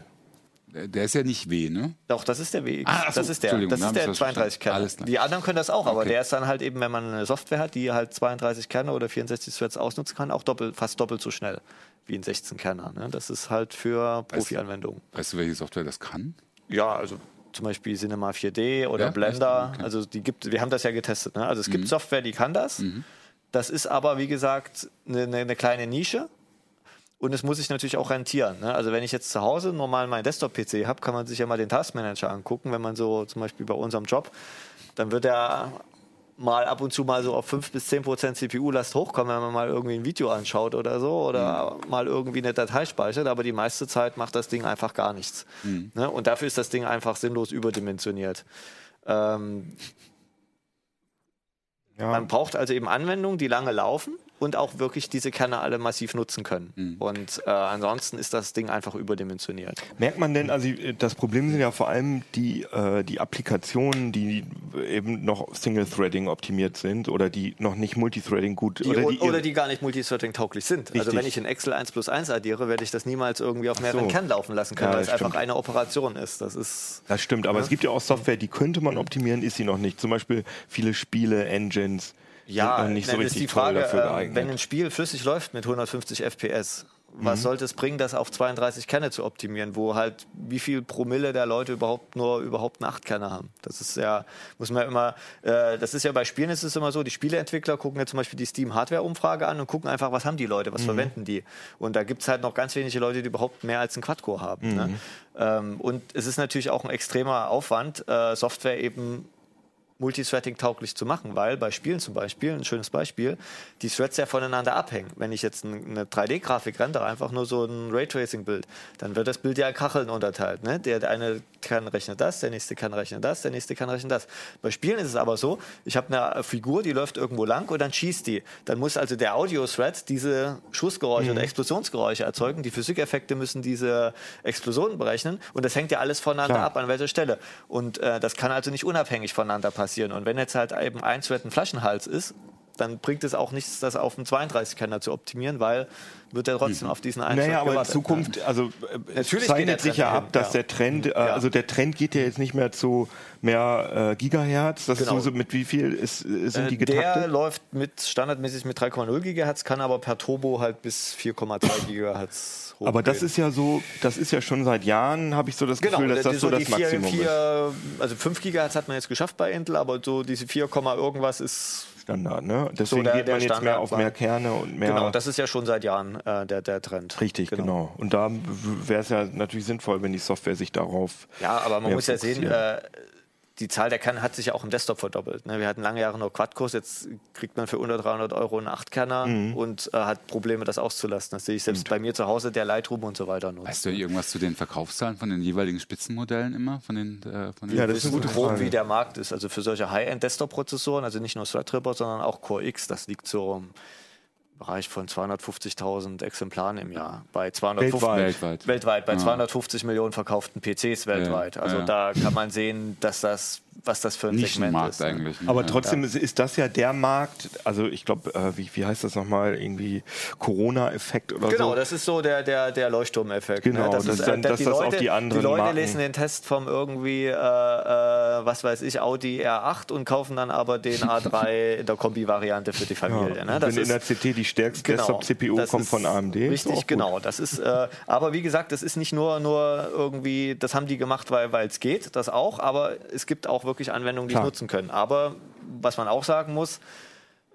Der ist ja nicht W, ne? Doch, das ist der WX. Ah, das ist der, das ist der 32 Kerne. Die anderen können das auch, aber okay. der ist dann halt eben, wenn man eine Software hat, die halt 32 Kerne oder 64 Threads ausnutzen kann, auch doppelt, fast doppelt so schnell wie ein 16 Kerner. Ne? Das ist halt für Profi-Anwendungen. Weißt du, welche Software das kann? Ja, also zum Beispiel Cinema 4D oder ja, Blender. Okay. Also die gibt, wir haben das ja getestet. Ne? Also es gibt mhm. Software, die kann das. Mhm. Das ist aber, wie gesagt, eine, eine kleine Nische. Und es muss sich natürlich auch rentieren. Ne? Also wenn ich jetzt zu Hause normal meinen Desktop-PC habe, kann man sich ja mal den Taskmanager angucken. Wenn man so zum Beispiel bei unserem Job, dann wird er mal ab und zu mal so auf 5 bis 10 Prozent CPU-Last hochkommen, wenn man mal irgendwie ein Video anschaut oder so oder mhm. mal irgendwie eine Datei speichert, aber die meiste Zeit macht das Ding einfach gar nichts. Mhm. Ne? Und dafür ist das Ding einfach sinnlos überdimensioniert. Ähm, ja. Man braucht also eben Anwendungen, die lange laufen und auch wirklich diese Kerne alle massiv nutzen können. Mhm. Und äh, ansonsten ist das Ding einfach überdimensioniert. Merkt man denn, also das Problem sind ja vor allem die, äh, die Applikationen, die eben noch Single-Threading optimiert sind oder die noch nicht Multithreading gut die, oder, die, oder die gar nicht Multithreading tauglich sind. Also Richtig. Also wenn ich in Excel 1 plus 1 addiere, werde ich das niemals irgendwie auf mehreren so. Kernen laufen lassen können, ja, weil es einfach eine Operation ist. Das ist. Das stimmt, aber ja. es gibt ja auch Software, die könnte man optimieren, ist sie noch nicht. Zum Beispiel viele Spiele, Engines ja, nicht so richtig ist die Frage, äh, wenn ein Spiel flüssig läuft mit 150 FPS, was mhm. sollte es bringen, das auf 32 Kerne zu optimieren, wo halt wie viel Promille der Leute überhaupt nur überhaupt eine 8 Kerne haben? Das ist ja, muss man immer, äh, das ist ja bei Spielen ist es immer so, die Spieleentwickler gucken ja zum Beispiel die Steam Hardware-Umfrage an und gucken einfach, was haben die Leute, was mhm. verwenden die? Und da gibt es halt noch ganz wenige Leute, die überhaupt mehr als einen Quad-Core haben. Ne? Mhm. Ne? Ähm, und es ist natürlich auch ein extremer Aufwand, äh, Software eben Multithreading tauglich zu machen, weil bei Spielen zum Beispiel, ein schönes Beispiel, die Threads ja voneinander abhängen. Wenn ich jetzt eine 3D-Grafik rendere, einfach nur so ein Raytracing-Bild, dann wird das Bild ja in Kacheln unterteilt. Ne? Der, eine kann rechnen das, der nächste kann rechnen das, der nächste kann rechnen das. Bei Spielen ist es aber so, ich habe eine Figur, die läuft irgendwo lang und dann schießt die. Dann muss also der Audio-Thread diese Schussgeräusche mhm. oder Explosionsgeräusche erzeugen. Die Physikeffekte müssen diese Explosionen berechnen und das hängt ja alles voneinander Klar. ab, an welcher Stelle. Und äh, das kann also nicht unabhängig voneinander passieren passieren. Und wenn jetzt halt eben ein Thread ein Flaschenhals ist, dann bringt es auch nichts, das auf dem 32-Kenner zu optimieren, weil wird er trotzdem mhm. auf diesen einen Naja, aber in Zukunft, also äh, Natürlich zeichnet sich ja ab, dass ja. der Trend, äh, ja. also der Trend geht ja jetzt nicht mehr zu mehr äh, Gigahertz. Das genau. ist so, mit wie viel ist, sind die getaktet? Der läuft mit standardmäßig mit 3,0 Gigahertz, kann aber per Turbo halt bis 4,2 Gigahertz hochgehen. Aber das ist ja so, das ist ja schon seit Jahren, habe ich so das genau, Gefühl, dass das so, so das Maximum vier, ist. Also 5 Gigahertz hat man jetzt geschafft bei Intel, aber so diese 4, irgendwas ist Standard. Ne? Deswegen so der, geht man jetzt mehr auf mehr Kerne und mehr. Genau, das ist ja schon seit Jahren äh, der, der Trend. Richtig, genau. genau. Und da wäre es ja natürlich sinnvoll, wenn die Software sich darauf. Ja, aber man muss ja sehen, äh, die Zahl der Kerne hat sich ja auch im Desktop verdoppelt. Ne? Wir hatten lange Jahre nur Quad-Kurs, jetzt kriegt man für unter 300 Euro einen 8-Kerner mhm. und äh, hat Probleme, das auszulasten. Das sehe ich selbst mhm. bei mir zu Hause, der Lightroom und so weiter nutzt. Weißt du irgendwas zu den Verkaufszahlen von den jeweiligen Spitzenmodellen immer? Von den, äh, von den ja, das ist gute Frage. wie der Markt ist. Also für solche High-End-Desktop-Prozessoren, also nicht nur Threadripper, sondern auch Core X, das liegt so Bereich von 250.000 Exemplaren im Jahr. Bei 250, weltweit. weltweit bei ja. 250 Millionen verkauften PCs weltweit. Ja, also ja. da kann man sehen, dass das was das für ein Segment ist. Eigentlich, ne? Aber trotzdem ist, ist, das ja der Markt, also ich glaube, äh, wie, wie heißt das nochmal, irgendwie Corona-Effekt oder genau, so? Genau, das ist so der, der, der Leuchtturm-Effekt. Genau, ne? das, das ist dann, äh, dass die das Leute, auf die anderen Die Leute Marken. lesen den Test vom irgendwie, äh, äh, was weiß ich, Audi R8 und kaufen dann aber den A3 in der Kombi-Variante für die Familie. Ja, ne? Das wenn ist, in der CT die stärkste genau, Desktop-CPU kommt von AMD. Richtig, genau. Das ist, äh, aber wie gesagt, das ist nicht nur, nur irgendwie, das haben die gemacht, weil es geht, das auch, aber es gibt auch wirklich Anwendungen, die Klar. es nutzen können. Aber was man auch sagen muss,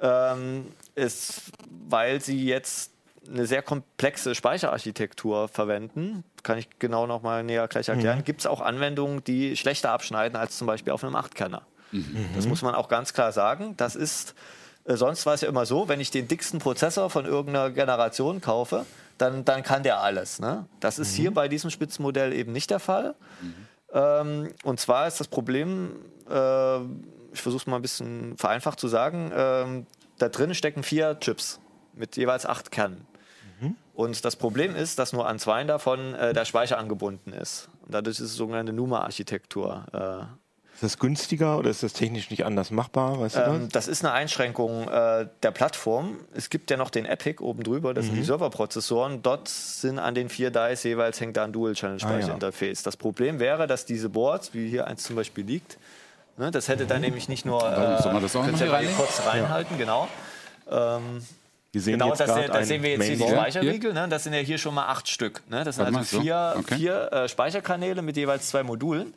ähm, ist, weil sie jetzt eine sehr komplexe Speicherarchitektur verwenden, kann ich genau noch mal näher gleich erklären, mhm. gibt es auch Anwendungen, die schlechter abschneiden als zum Beispiel auf einem 8-Kerner. Mhm. Das muss man auch ganz klar sagen. Das ist, äh, sonst war es ja immer so, wenn ich den dicksten Prozessor von irgendeiner Generation kaufe, dann, dann kann der alles. Ne? Das ist mhm. hier bei diesem Spitzenmodell eben nicht der Fall. Mhm. Ähm, und zwar ist das Problem, äh, ich versuche es mal ein bisschen vereinfacht zu sagen, äh, da drin stecken vier Chips mit jeweils acht Kernen. Mhm. Und das Problem ist, dass nur an zwei davon äh, der Speicher angebunden ist. Und dadurch ist es sogenannte NUMA-Architektur. Äh, ist das günstiger oder ist das technisch nicht anders machbar? Weißt du ähm, das? das? ist eine Einschränkung äh, der Plattform. Es gibt ja noch den Epic oben drüber, das mhm. sind die mhm. Serverprozessoren. Dort sind an den vier Dice jeweils hängt da ein Dual-Channel-Speicherinterface. Ah, ja. Das Problem wäre, dass diese Boards, wie hier eins zum Beispiel liegt, ne, das hätte dann mhm. nämlich nicht nur. Äh, Soll man das auch rein? kurz reinhalten, ja. genau. Ähm, wir sehen genau, das, das sehen wir jetzt hier die Speicherriegel. Ne? Das sind ja hier schon mal acht Stück. Ne? Das sind also vier, okay. vier äh, Speicherkanäle mit jeweils zwei Modulen.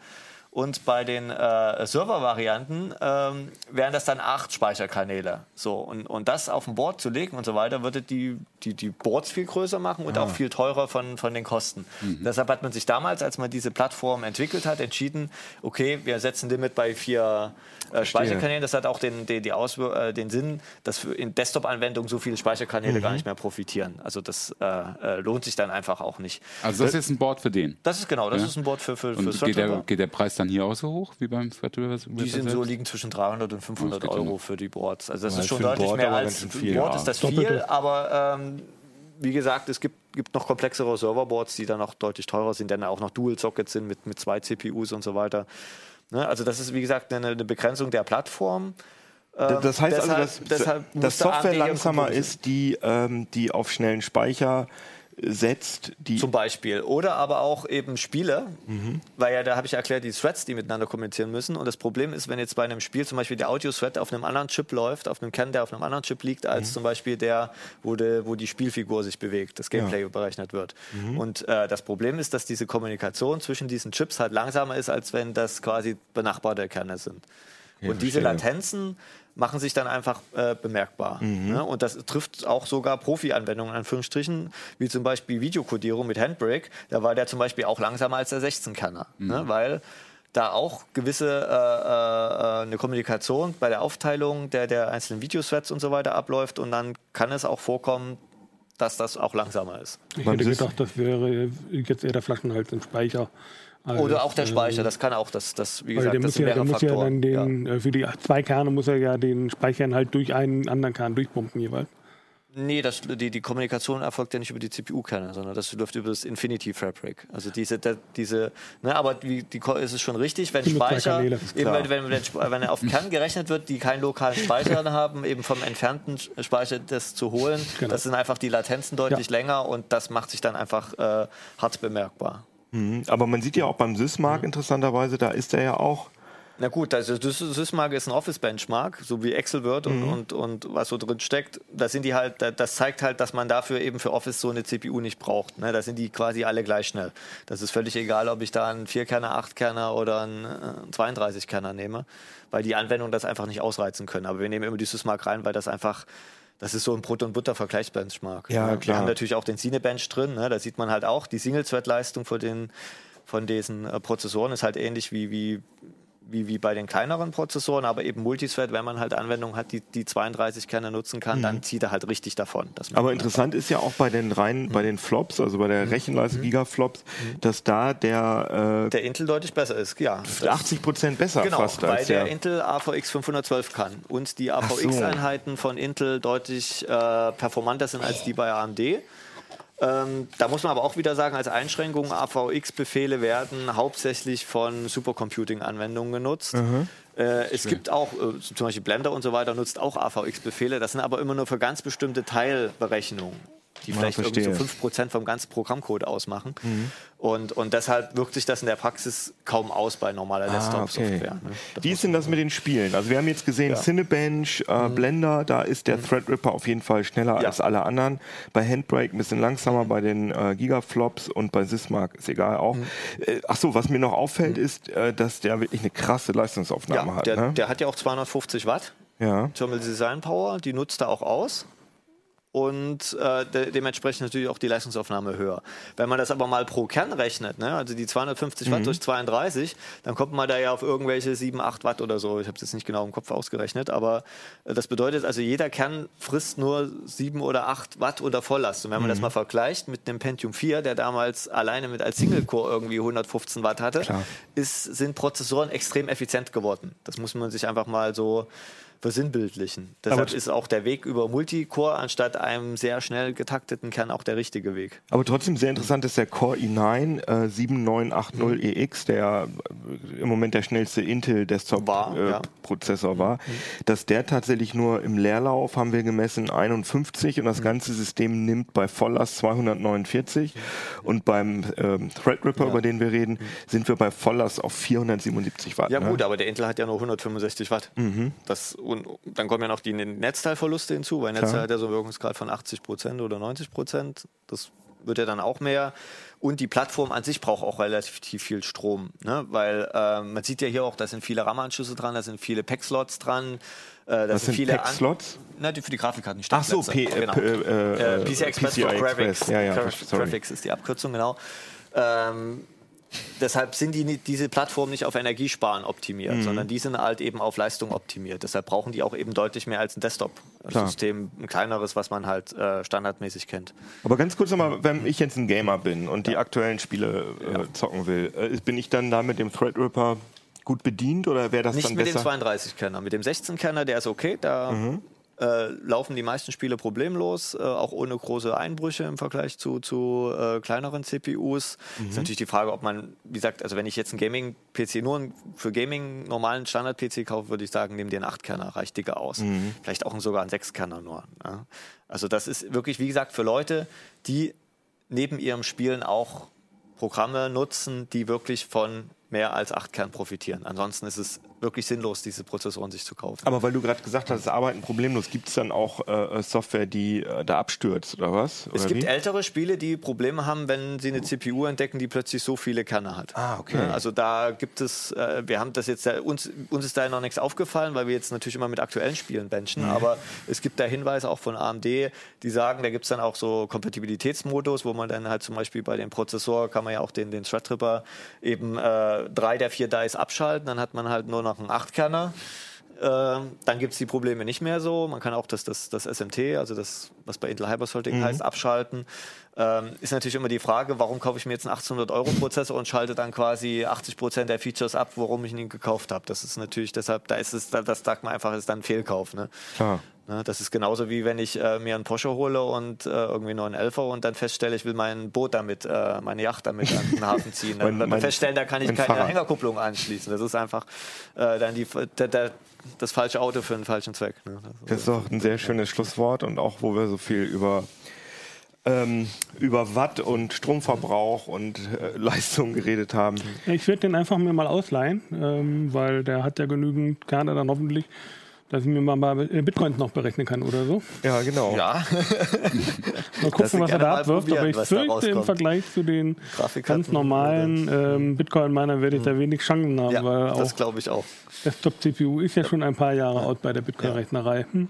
Und bei den äh, Server-Varianten ähm, wären das dann acht Speicherkanäle. So, und, und das auf dem Board zu legen und so weiter, würde die, die, die Boards viel größer machen und ah. auch viel teurer von, von den Kosten. Mhm. Deshalb hat man sich damals, als man diese Plattform entwickelt hat, entschieden, okay, wir setzen Limit bei vier äh, Speicherkanälen. Das hat auch den, den, die Auswir äh, den Sinn, dass für in Desktop-Anwendungen so viele Speicherkanäle mhm. gar nicht mehr profitieren. Also das äh, äh, lohnt sich dann einfach auch nicht. Also das ist ein Board für den? Das ist genau, das ja. ist ein Board für, für, für geht der, geht der Preis dann hier auch so hoch wie beim Threadripper? Die sind so, liegen zwischen 300 und 500 oh, Euro für die Boards. Also das ja, ist schon deutlich Board mehr als ein viel, Board ja. ist das viel, aber ähm, wie gesagt, es gibt, gibt noch komplexere Serverboards, die dann auch deutlich teurer sind, denn auch noch Dual-Sockets sind mit, mit zwei CPUs und so weiter. Ne? Also das ist, wie gesagt, eine, eine Begrenzung der Plattform. Ähm, das heißt deshalb, also, dass, dass Software langsamer ist, die, ähm, die auf schnellen Speicher setzt. Die Zum Beispiel. Oder aber auch eben Spiele, mhm. weil ja, da habe ich erklärt, die Threads, die miteinander kommunizieren müssen. Und das Problem ist, wenn jetzt bei einem Spiel zum Beispiel der Audio-Thread auf einem anderen Chip läuft, auf einem Kern, der auf einem anderen Chip liegt, als mhm. zum Beispiel der, wo, de, wo die Spielfigur sich bewegt, das Gameplay ja. berechnet wird. Mhm. Und äh, das Problem ist, dass diese Kommunikation zwischen diesen Chips halt langsamer ist, als wenn das quasi benachbarte Kerne sind. Ja, und diese Latenzen machen sich dann einfach äh, bemerkbar. Mhm. Ne? Und das trifft auch sogar Profi-Anwendungen, in Anführungsstrichen, wie zum Beispiel Videokodierung mit Handbrake. Da war der zum Beispiel auch langsamer als der 16-Kanner, ne? mhm. ne? weil da auch gewisse äh, äh, eine Kommunikation bei der Aufteilung der, der einzelnen Videothreads und so weiter abläuft und dann kann es auch vorkommen, dass das auch langsamer ist. Ich hätte gedacht, das wäre jetzt eher der Flaschenhals im Speicher. Also Oder auch der Speicher, das kann auch, das, das wie gesagt, der das muss ja, der muss ja dann den, ja. Äh, für die zwei Kerne muss er ja den Speichern halt durch einen anderen Kern durchpumpen jeweils. Nee, das, die, die Kommunikation erfolgt ja nicht über die CPU-Kerne, sondern das läuft über das Infinity Fabric. Also diese, der, diese, ne, aber die, die, ist es schon richtig, wenn Speicher, eben wenn, wenn, wenn, wenn auf Kern gerechnet wird, die keinen lokalen Speicher haben, eben vom entfernten Speicher das zu holen, genau. das sind einfach die Latenzen deutlich ja. länger und das macht sich dann einfach äh, hart bemerkbar. Mhm. Aber man sieht ja auch beim Sysmark mhm. interessanterweise, da ist er ja auch. Na gut, also Sysmark ist ein Office-Benchmark, so wie Excel wird und, mhm. und, und was so drin steckt. Da sind die halt, das zeigt halt, dass man dafür eben für Office so eine CPU nicht braucht. Ne? Da sind die quasi alle gleich schnell. Das ist völlig egal, ob ich da einen 4-Kerner, 8-Kerner oder einen 32-Kerner nehme, weil die Anwendungen das einfach nicht ausreizen können. Aber wir nehmen immer die Sysmark rein, weil das einfach das ist so ein Brot- und Butter-Vergleichsbenchmark. Ja, klar. Wir haben natürlich auch den Cinebench drin. Ne? Da sieht man halt auch, die Single-Thread-Leistung von, von diesen äh, Prozessoren ist halt ähnlich wie, wie wie, wie bei den kleineren Prozessoren, aber eben Multithread, wenn man halt Anwendungen hat, die, die 32 Kerne nutzen kann, mhm. dann zieht er halt richtig davon. aber interessant ist ja auch bei den reinen, mhm. bei den Flops, also bei der mhm. Rechenleistung mhm. Gigaflops, mhm. dass da der äh, der Intel deutlich besser ist, ja. 80 Prozent besser genau, fast weil der, der, Intel AVX 512 kann und die AVX-Einheiten so. von Intel deutlich äh, performanter sind als die bei AMD. Ähm, da muss man aber auch wieder sagen, als Einschränkung, AVX-Befehle werden hauptsächlich von Supercomputing-Anwendungen genutzt. Mhm. Äh, es gibt auch, äh, zum Beispiel Blender und so weiter, nutzt auch AVX-Befehle. Das sind aber immer nur für ganz bestimmte Teilberechnungen die ja, vielleicht irgendwie so 5% vom ganzen Programmcode ausmachen. Mhm. Und, und deshalb wirkt sich das in der Praxis kaum aus bei normaler ah, Desktop-Software. Okay. Ne? Wie ist denn das mit den Spielen? Also wir haben jetzt gesehen, ja. Cinebench, äh, mhm. Blender, da ist der mhm. Threadripper auf jeden Fall schneller ja. als alle anderen. Bei Handbrake ein bisschen langsamer, bei den äh, Gigaflops und bei Sysmark ist egal auch. Mhm. Äh, ach was mir noch auffällt, mhm. ist, äh, dass der wirklich eine krasse Leistungsaufnahme hat. Der, ne? der hat ja auch 250 Watt. Ja. Thermal Design Power, die nutzt er auch aus und äh, de dementsprechend natürlich auch die Leistungsaufnahme höher. Wenn man das aber mal pro Kern rechnet, ne, also die 250 Watt mhm. durch 32, dann kommt man da ja auf irgendwelche 7, 8 Watt oder so. Ich habe es jetzt nicht genau im Kopf ausgerechnet, aber äh, das bedeutet also, jeder Kern frisst nur 7 oder 8 Watt unter Volllast. Und wenn man mhm. das mal vergleicht mit dem Pentium 4, der damals alleine mit als Single-Core irgendwie 115 Watt hatte, ist, sind Prozessoren extrem effizient geworden. Das muss man sich einfach mal so versinnbildlichen. Deshalb ist auch der Weg über Multicore anstatt einem sehr schnell getakteten Kern auch der richtige Weg. Aber trotzdem sehr interessant ist der Core i9 äh, 7980EX, der äh, im Moment der schnellste Intel Desktop War, äh, ja. Prozessor war, dass der tatsächlich nur im Leerlauf haben wir gemessen 51 und Mhm. das ganze System nimmt bei Volllast 249 und beim ähm, Threadripper, Ja. über den wir reden, sind wir bei Volllast auf 477 Watt. Ja ne? gut, aber der Intel hat ja nur 165 Watt. Das, und dann kommen ja noch die Netzteilverluste hinzu, weil Netzteil Klar. hat ja so einen Wirkungsgrad von 80 Prozent oder 90 Prozent. Das wird ja dann auch mehr. Und die Plattform an sich braucht auch relativ viel Strom, ne? weil ähm, man sieht ja hier auch, da sind viele RAM-Anschlüsse dran, da sind viele PAC-Slots dran. Äh, da Das sind viele An- Pack-Slots? Na, die für die Grafikkarten. die Ach so. P- äh, genau. P- äh, äh, PCI Express PCI Express. Graphics. Ja, ja. Graphics ist die Abkürzung, genau. Ähm, deshalb sind die, nicht- diese Plattformen nicht auf Energiesparen optimiert, Mhm. sondern die sind halt eben auf Leistung optimiert. Deshalb brauchen die auch eben deutlich mehr als ein Desktop-System, ein kleineres, was man halt äh, standardmäßig kennt. Aber ganz kurz nochmal, wenn ich jetzt ein Gamer bin und die aktuellen Spiele äh, zocken will, äh, bin ich dann da mit dem Threadripper gut bedient oder wäre das Nicht dann mit besser? dem 32-Kerner, mit dem 16-Kerner, der ist okay, da Mhm. Äh, laufen die meisten Spiele problemlos, äh, auch ohne große Einbrüche im Vergleich zu, zu äh, kleineren CPUs. Mhm. Ist natürlich die Frage, ob man, wie gesagt, also wenn ich jetzt einen Gaming-PC nur einen- für Gaming normalen Standard-PC kaufe, würde ich sagen, nimm dir einen 8-Kerner, reicht dicker aus. Mhm. Vielleicht auch sogar einen 6-Kerner nur. Ja. Also das ist wirklich, wie gesagt, für Leute, die neben ihrem Spielen auch Programme nutzen, die wirklich von mehr als 8 Kern profitieren. Ansonsten ist es wirklich sinnlos, diese Prozessoren sich zu kaufen. Aber weil du gerade gesagt hast, es arbeiten problemlos, gibt es dann auch äh, Software, die äh, da abstürzt oder was? Es oder gibt wie? ältere Spiele, die Probleme haben, wenn sie eine CPU entdecken, die plötzlich so viele Kerne hat. Ah, okay. Ja, Also da gibt es, äh, wir haben das jetzt, äh, uns, uns ist da noch nichts aufgefallen, weil wir jetzt natürlich immer mit aktuellen Spielen benchen, Mhm. aber es gibt da Hinweise auch von AMD, die sagen, da gibt es dann auch so Kompatibilitätsmodus, wo man dann halt zum Beispiel bei dem Prozessor kann man ja auch den, den Threadripper eben äh, drei der vier Dice abschalten, dann hat man halt nur noch einen 8-Kerner. Ähm, dann gibt es die Probleme nicht mehr so. Man kann auch das, das, das SMT, also das, was bei Intel Hypersolting heißt, abschalten. Ähm, ist natürlich immer die Frage, warum kaufe ich mir jetzt einen 1800-Euro-Prozessor und schalte dann quasi 80 Prozent der Features ab, warum ich ihn gekauft habe. Das ist natürlich deshalb, da ist es, da- das sagt man einfach, ist dann ein Fehlkauf. Ne? Klar. Ne, das ist genauso wie wenn ich äh, mir einen Porsche hole und äh, irgendwie nur einen Elfer und dann feststelle, ich will mein Boot damit, äh, meine Yacht damit an den Hafen ziehen. Dann Mein- mein- feststellen, da kann ich keine Fahrrad. Hängerkupplung anschließen. Das ist einfach äh, dann die, der, der, das falsche Auto für einen falschen Zweck. Ne? Das ist doch ein sehr schönes Schlusswort und auch, wo wir so viel über, ähm, über Watt und Stromverbrauch und äh, Leistung geredet haben. Ich würde den einfach mir mal ausleihen, ähm, weil der hat ja genügend Kerne dann hoffentlich, dass ich mir mal mal Bitcoins noch berechnen kann oder so. Ja, genau. Ja, Mal gucken, was er da abwirft. Aber ich fürchte, im. Vergleich zu den ganz normalen ähm, Bitcoin-Miner werde ich da wenig Chancen haben, ja weil das auch glaube ich auch. Desktop-CPU ist ja schon ein paar Jahre alt bei der Bitcoin-Rechnerei. Hm.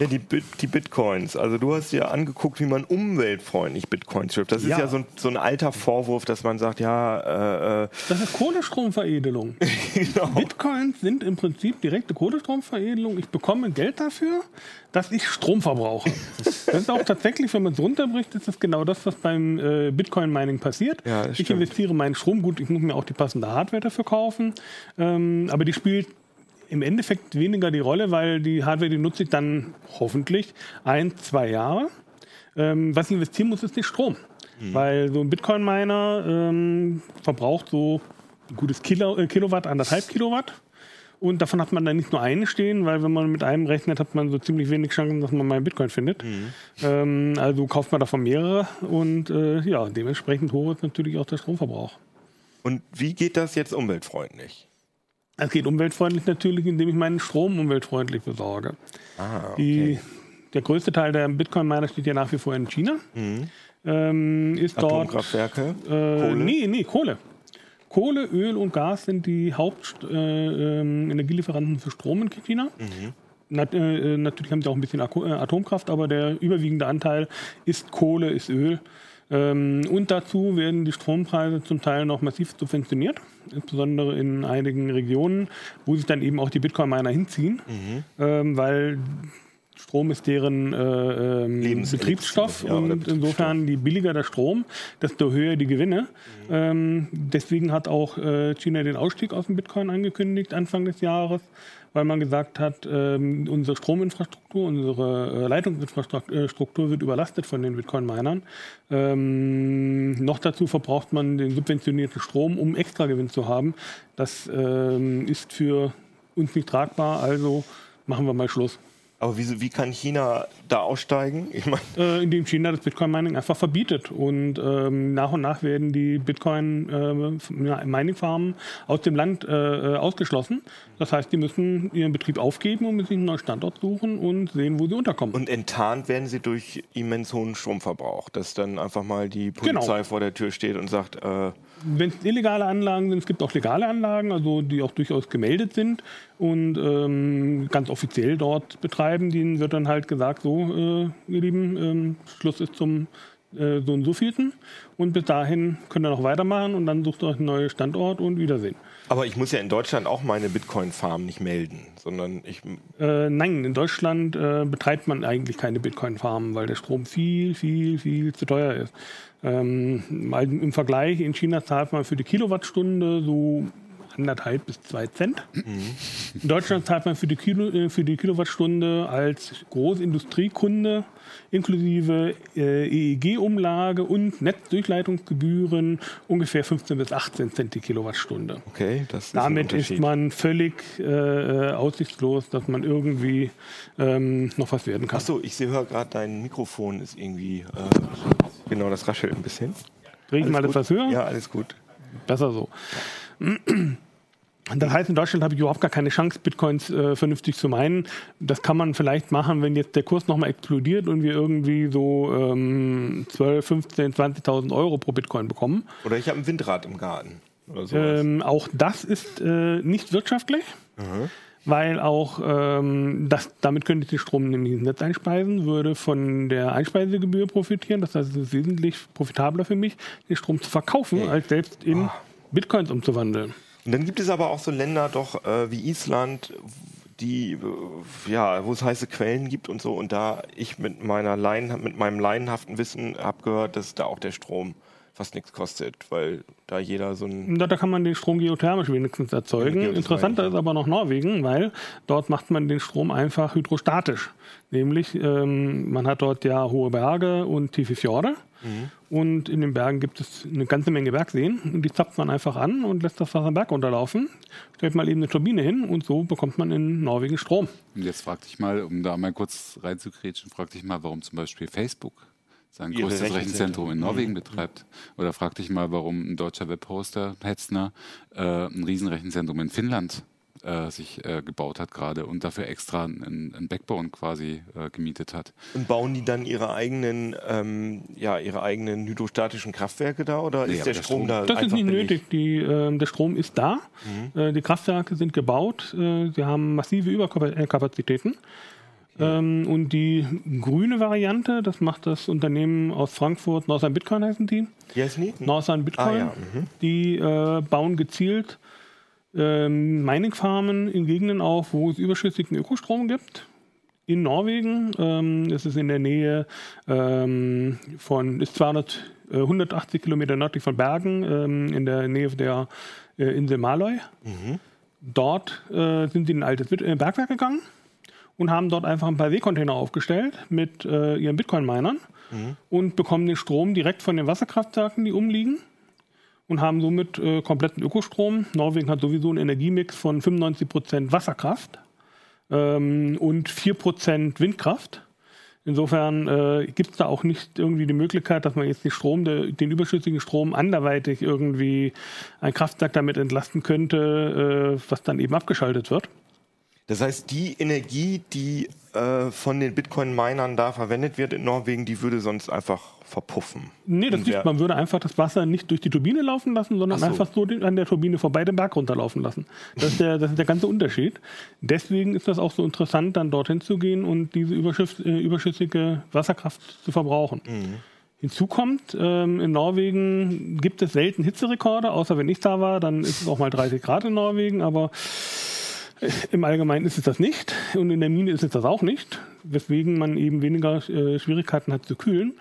Ja, die, Bit die Bitcoins. Also du hast dir angeguckt, wie man umweltfreundlich Bitcoins schifft. Das ist Ja. ja so ein, so ein alter Vorwurf, dass man sagt, ja, äh, äh, Das ist Kohlestromveredelung. genau. Bitcoins sind im Prinzip direkte Kohlestromveredelung. Ich bekomme Geld dafür, dass ich Strom verbrauche. Das ist auch tatsächlich, wenn man es runterbricht, ist das genau das, was beim äh, Bitcoin-Mining passiert. Ja, ich stimmt. investiere meinen Strom, gut, ich muss mir auch die passende Hardware dafür kaufen, ähm, aber die spielt im Endeffekt weniger die Rolle, weil die Hardware, die nutze ich dann hoffentlich ein, zwei Jahre. Ähm, was ich investieren muss, ist der Strom. Mhm. Weil so ein Bitcoin-Miner ähm, verbraucht so ein gutes Kilo, äh, Kilowatt, anderthalb Kilowatt. Und davon hat man dann nicht nur einen stehen, weil wenn man mit einem rechnet, hat man so ziemlich wenig Chancen, dass man mal einen Bitcoin findet. Mhm. Ähm, also kauft man davon mehrere und äh, ja, dementsprechend hoch ist natürlich auch der Stromverbrauch. Und wie geht das jetzt umweltfreundlich? Es geht umweltfreundlich natürlich, indem ich meinen Strom umweltfreundlich besorge. Ah, Die, der größte Teil der Bitcoin-Miner steht ja nach wie vor in China. Ähm, ist dort Atomkraftwerke? Äh, Kohle? Nee, nee, Kohle. Kohle, Öl und Gas sind die Hauptenergielieferanten äh, ähm, für Strom in China. Nat äh, natürlich haben sie auch ein bisschen äh, Atomkraft, aber der überwiegende Anteil ist Kohle, ist Öl. Ähm, und dazu werden die Strompreise zum Teil noch massiv subventioniert, insbesondere in einigen Regionen, wo sich dann eben auch die Bitcoin-Miner hinziehen, ähm, weil Strom ist deren äh, ähm, Betriebsstoff ja, und Betriebsstoff. insofern je billiger der Strom, desto höher die Gewinne. Ähm, deswegen hat auch äh, China den Ausstieg aus dem Bitcoin angekündigt Anfang des Jahres, weil man gesagt hat, ähm, unsere Strominfrastruktur, unsere äh, Leitungsinfrastruktur wird überlastet von den Bitcoin-Minern. Ähm, noch dazu verbraucht man den subventionierten Strom, um extra Gewinn zu haben. Das ähm, ist für uns nicht tragbar, also machen wir mal Schluss. Aber wie, wie kann China da aussteigen? Ich mein äh, indem China das Bitcoin-Mining einfach verbietet. Und ähm, nach und nach werden die Bitcoin-Mining-Farmen äh, aus dem Land äh, ausgeschlossen. Das heißt, die müssen ihren Betrieb aufgeben und müssen einen neuen Standort suchen und sehen, wo sie unterkommen. Und enttarnt werden sie durch immens hohen Stromverbrauch, dass dann einfach mal die Polizei genau. vor der Tür steht und sagt, äh, wenn es illegale Anlagen sind, es gibt auch legale Anlagen, also die auch durchaus gemeldet sind und ähm, ganz offiziell dort betreiben, denen wird dann halt gesagt, so, äh, ihr Lieben, ähm, Schluss ist zum äh, so und so vielten und bis dahin könnt ihr noch weitermachen und dann sucht ihr euch einen neuen Standort und Wiedersehen. Aber ich muss ja in Deutschland auch meine Bitcoin-Farm nicht melden, sondern ich. Äh, nein, in Deutschland äh, betreibt man eigentlich keine Bitcoin-Farmen, weil der Strom viel, viel, viel zu teuer ist. Ähm, Im Vergleich, in China zahlt man für die Kilowattstunde so anderthalb bis zwei Cent. Mhm. In Deutschland zahlt man für die, Kilo, äh, für die Kilowattstunde als Großindustriekunde inklusive äh, EEG-Umlage und Netzdurchleitungsgebühren ungefähr 15 bis 18 Cent die Kilowattstunde. Okay, das ist Damit ist man völlig äh, aussichtslos, dass man irgendwie ähm, noch was werden kann. Achso, ich sehe gerade, dein Mikrofon ist irgendwie, äh, genau, das raschelt ein bisschen. Rede ich mal etwas höher? Ja, alles gut. Besser so. Das heißt, in Deutschland habe ich überhaupt gar keine Chance, Bitcoins äh, vernünftig zu meinen. Das kann man vielleicht machen, wenn jetzt der Kurs nochmal explodiert und wir irgendwie so ähm, 12, 15, 20.000 Euro pro Bitcoin bekommen. Oder ich habe ein Windrad im Garten. Ähm, auch das ist äh, nicht wirtschaftlich. Mhm. Weil auch ähm, das, damit könnte ich den Strom nämlich ins Netz einspeisen, würde von der Einspeisegebühr profitieren. Das heißt, es ist wesentlich profitabler für mich, den Strom zu verkaufen, als selbst in oh. Bitcoins umzuwandeln. Und dann gibt es aber auch so Länder doch äh, wie Island, die äh, ja, wo es heiße Quellen gibt und so. Und da ich mit meiner Leien, mit meinem laienhaften Wissen habe gehört, dass da auch der Strom fast nichts kostet, weil da jeder so ein. Da, da kann man den Strom geothermisch wenigstens erzeugen. Interessanter ist aber noch Norwegen, weil dort macht man den Strom einfach hydrostatisch. Nämlich, ähm, man hat dort ja hohe Berge und tiefe Fjorde. Mhm. Und in den Bergen gibt es eine ganze Menge Bergseen. Und die zapft man einfach an und lässt das Wasser am Berg runterlaufen. Stellt mal eben eine Turbine hin und so bekommt man in Norwegen Strom. Und jetzt frag dich mal, um da mal kurz reinzukretschen, frag dich mal, warum zum Beispiel Facebook sein Ihre größtes Rechenzentrum in Norwegen mhm. betreibt. Oder frag dich mal, warum ein deutscher Webhoster, Hetzner, äh, ein Riesenrechenzentrum in Finnland äh, sich äh, gebaut hat gerade und dafür extra ein Backbone quasi äh, gemietet hat. Und bauen die dann ihre eigenen, ähm, ja, ihre eigenen hydrostatischen Kraftwerke da oder nee, ist der, der Strom, Strom, da? Das ist nicht nötig. Die, äh, der Strom ist da. Mhm. Äh, die Kraftwerke sind gebaut. Äh, sie haben massive Überkapazitäten. Ähm, und die grüne Variante, das macht das Unternehmen aus Frankfurt, Northern Bitcoin heißen die. Wie heißen die? Northern Bitcoin. Ah, ja. mhm. Die äh, bauen gezielt ähm, Mining-Farmen in Gegenden auf, wo es überschüssigen Ökostrom gibt. In Norwegen, ähm, das ist in der Nähe ähm, von, ist 200, äh, 180 Kilometer nördlich von Bergen, ähm, in der Nähe der äh, Insel Maløy. Mhm. Dort äh, sind sie in ein altes äh, Bergwerk gegangen und haben dort einfach ein paar Seekontainer aufgestellt mit äh, ihren Bitcoin-Minern mhm. und bekommen den Strom direkt von den Wasserkraftwerken, die umliegen und haben somit äh, kompletten Ökostrom. Norwegen hat sowieso einen Energiemix von 95% Wasserkraft ähm, und 4% Windkraft. Insofern äh, gibt es da auch nicht irgendwie die Möglichkeit, dass man jetzt den Strom, der, den überschüssigen Strom anderweitig irgendwie ein Kraftwerk damit entlasten könnte, äh, was dann eben abgeschaltet wird. Das heißt, die Energie, die äh, von den Bitcoin-Minern da verwendet wird in Norwegen, die würde sonst einfach verpuffen. Nee, das nicht. Man würde einfach das Wasser nicht durch die Turbine laufen lassen, sondern so. einfach so an der Turbine vorbei den Berg runterlaufen lassen. Das ist, der, das ist der ganze Unterschied. Deswegen ist das auch so interessant, dann dorthin zu gehen und diese äh, überschüssige Wasserkraft zu verbrauchen. Mhm. Hinzu kommt, ähm, in Norwegen gibt es selten Hitzerekorde, außer wenn ich da war, dann ist es auch mal 30 Grad in Norwegen, aber im Allgemeinen ist es das nicht und in der Mine ist es das auch nicht, weswegen man eben weniger äh, Schwierigkeiten hat zu kühlen.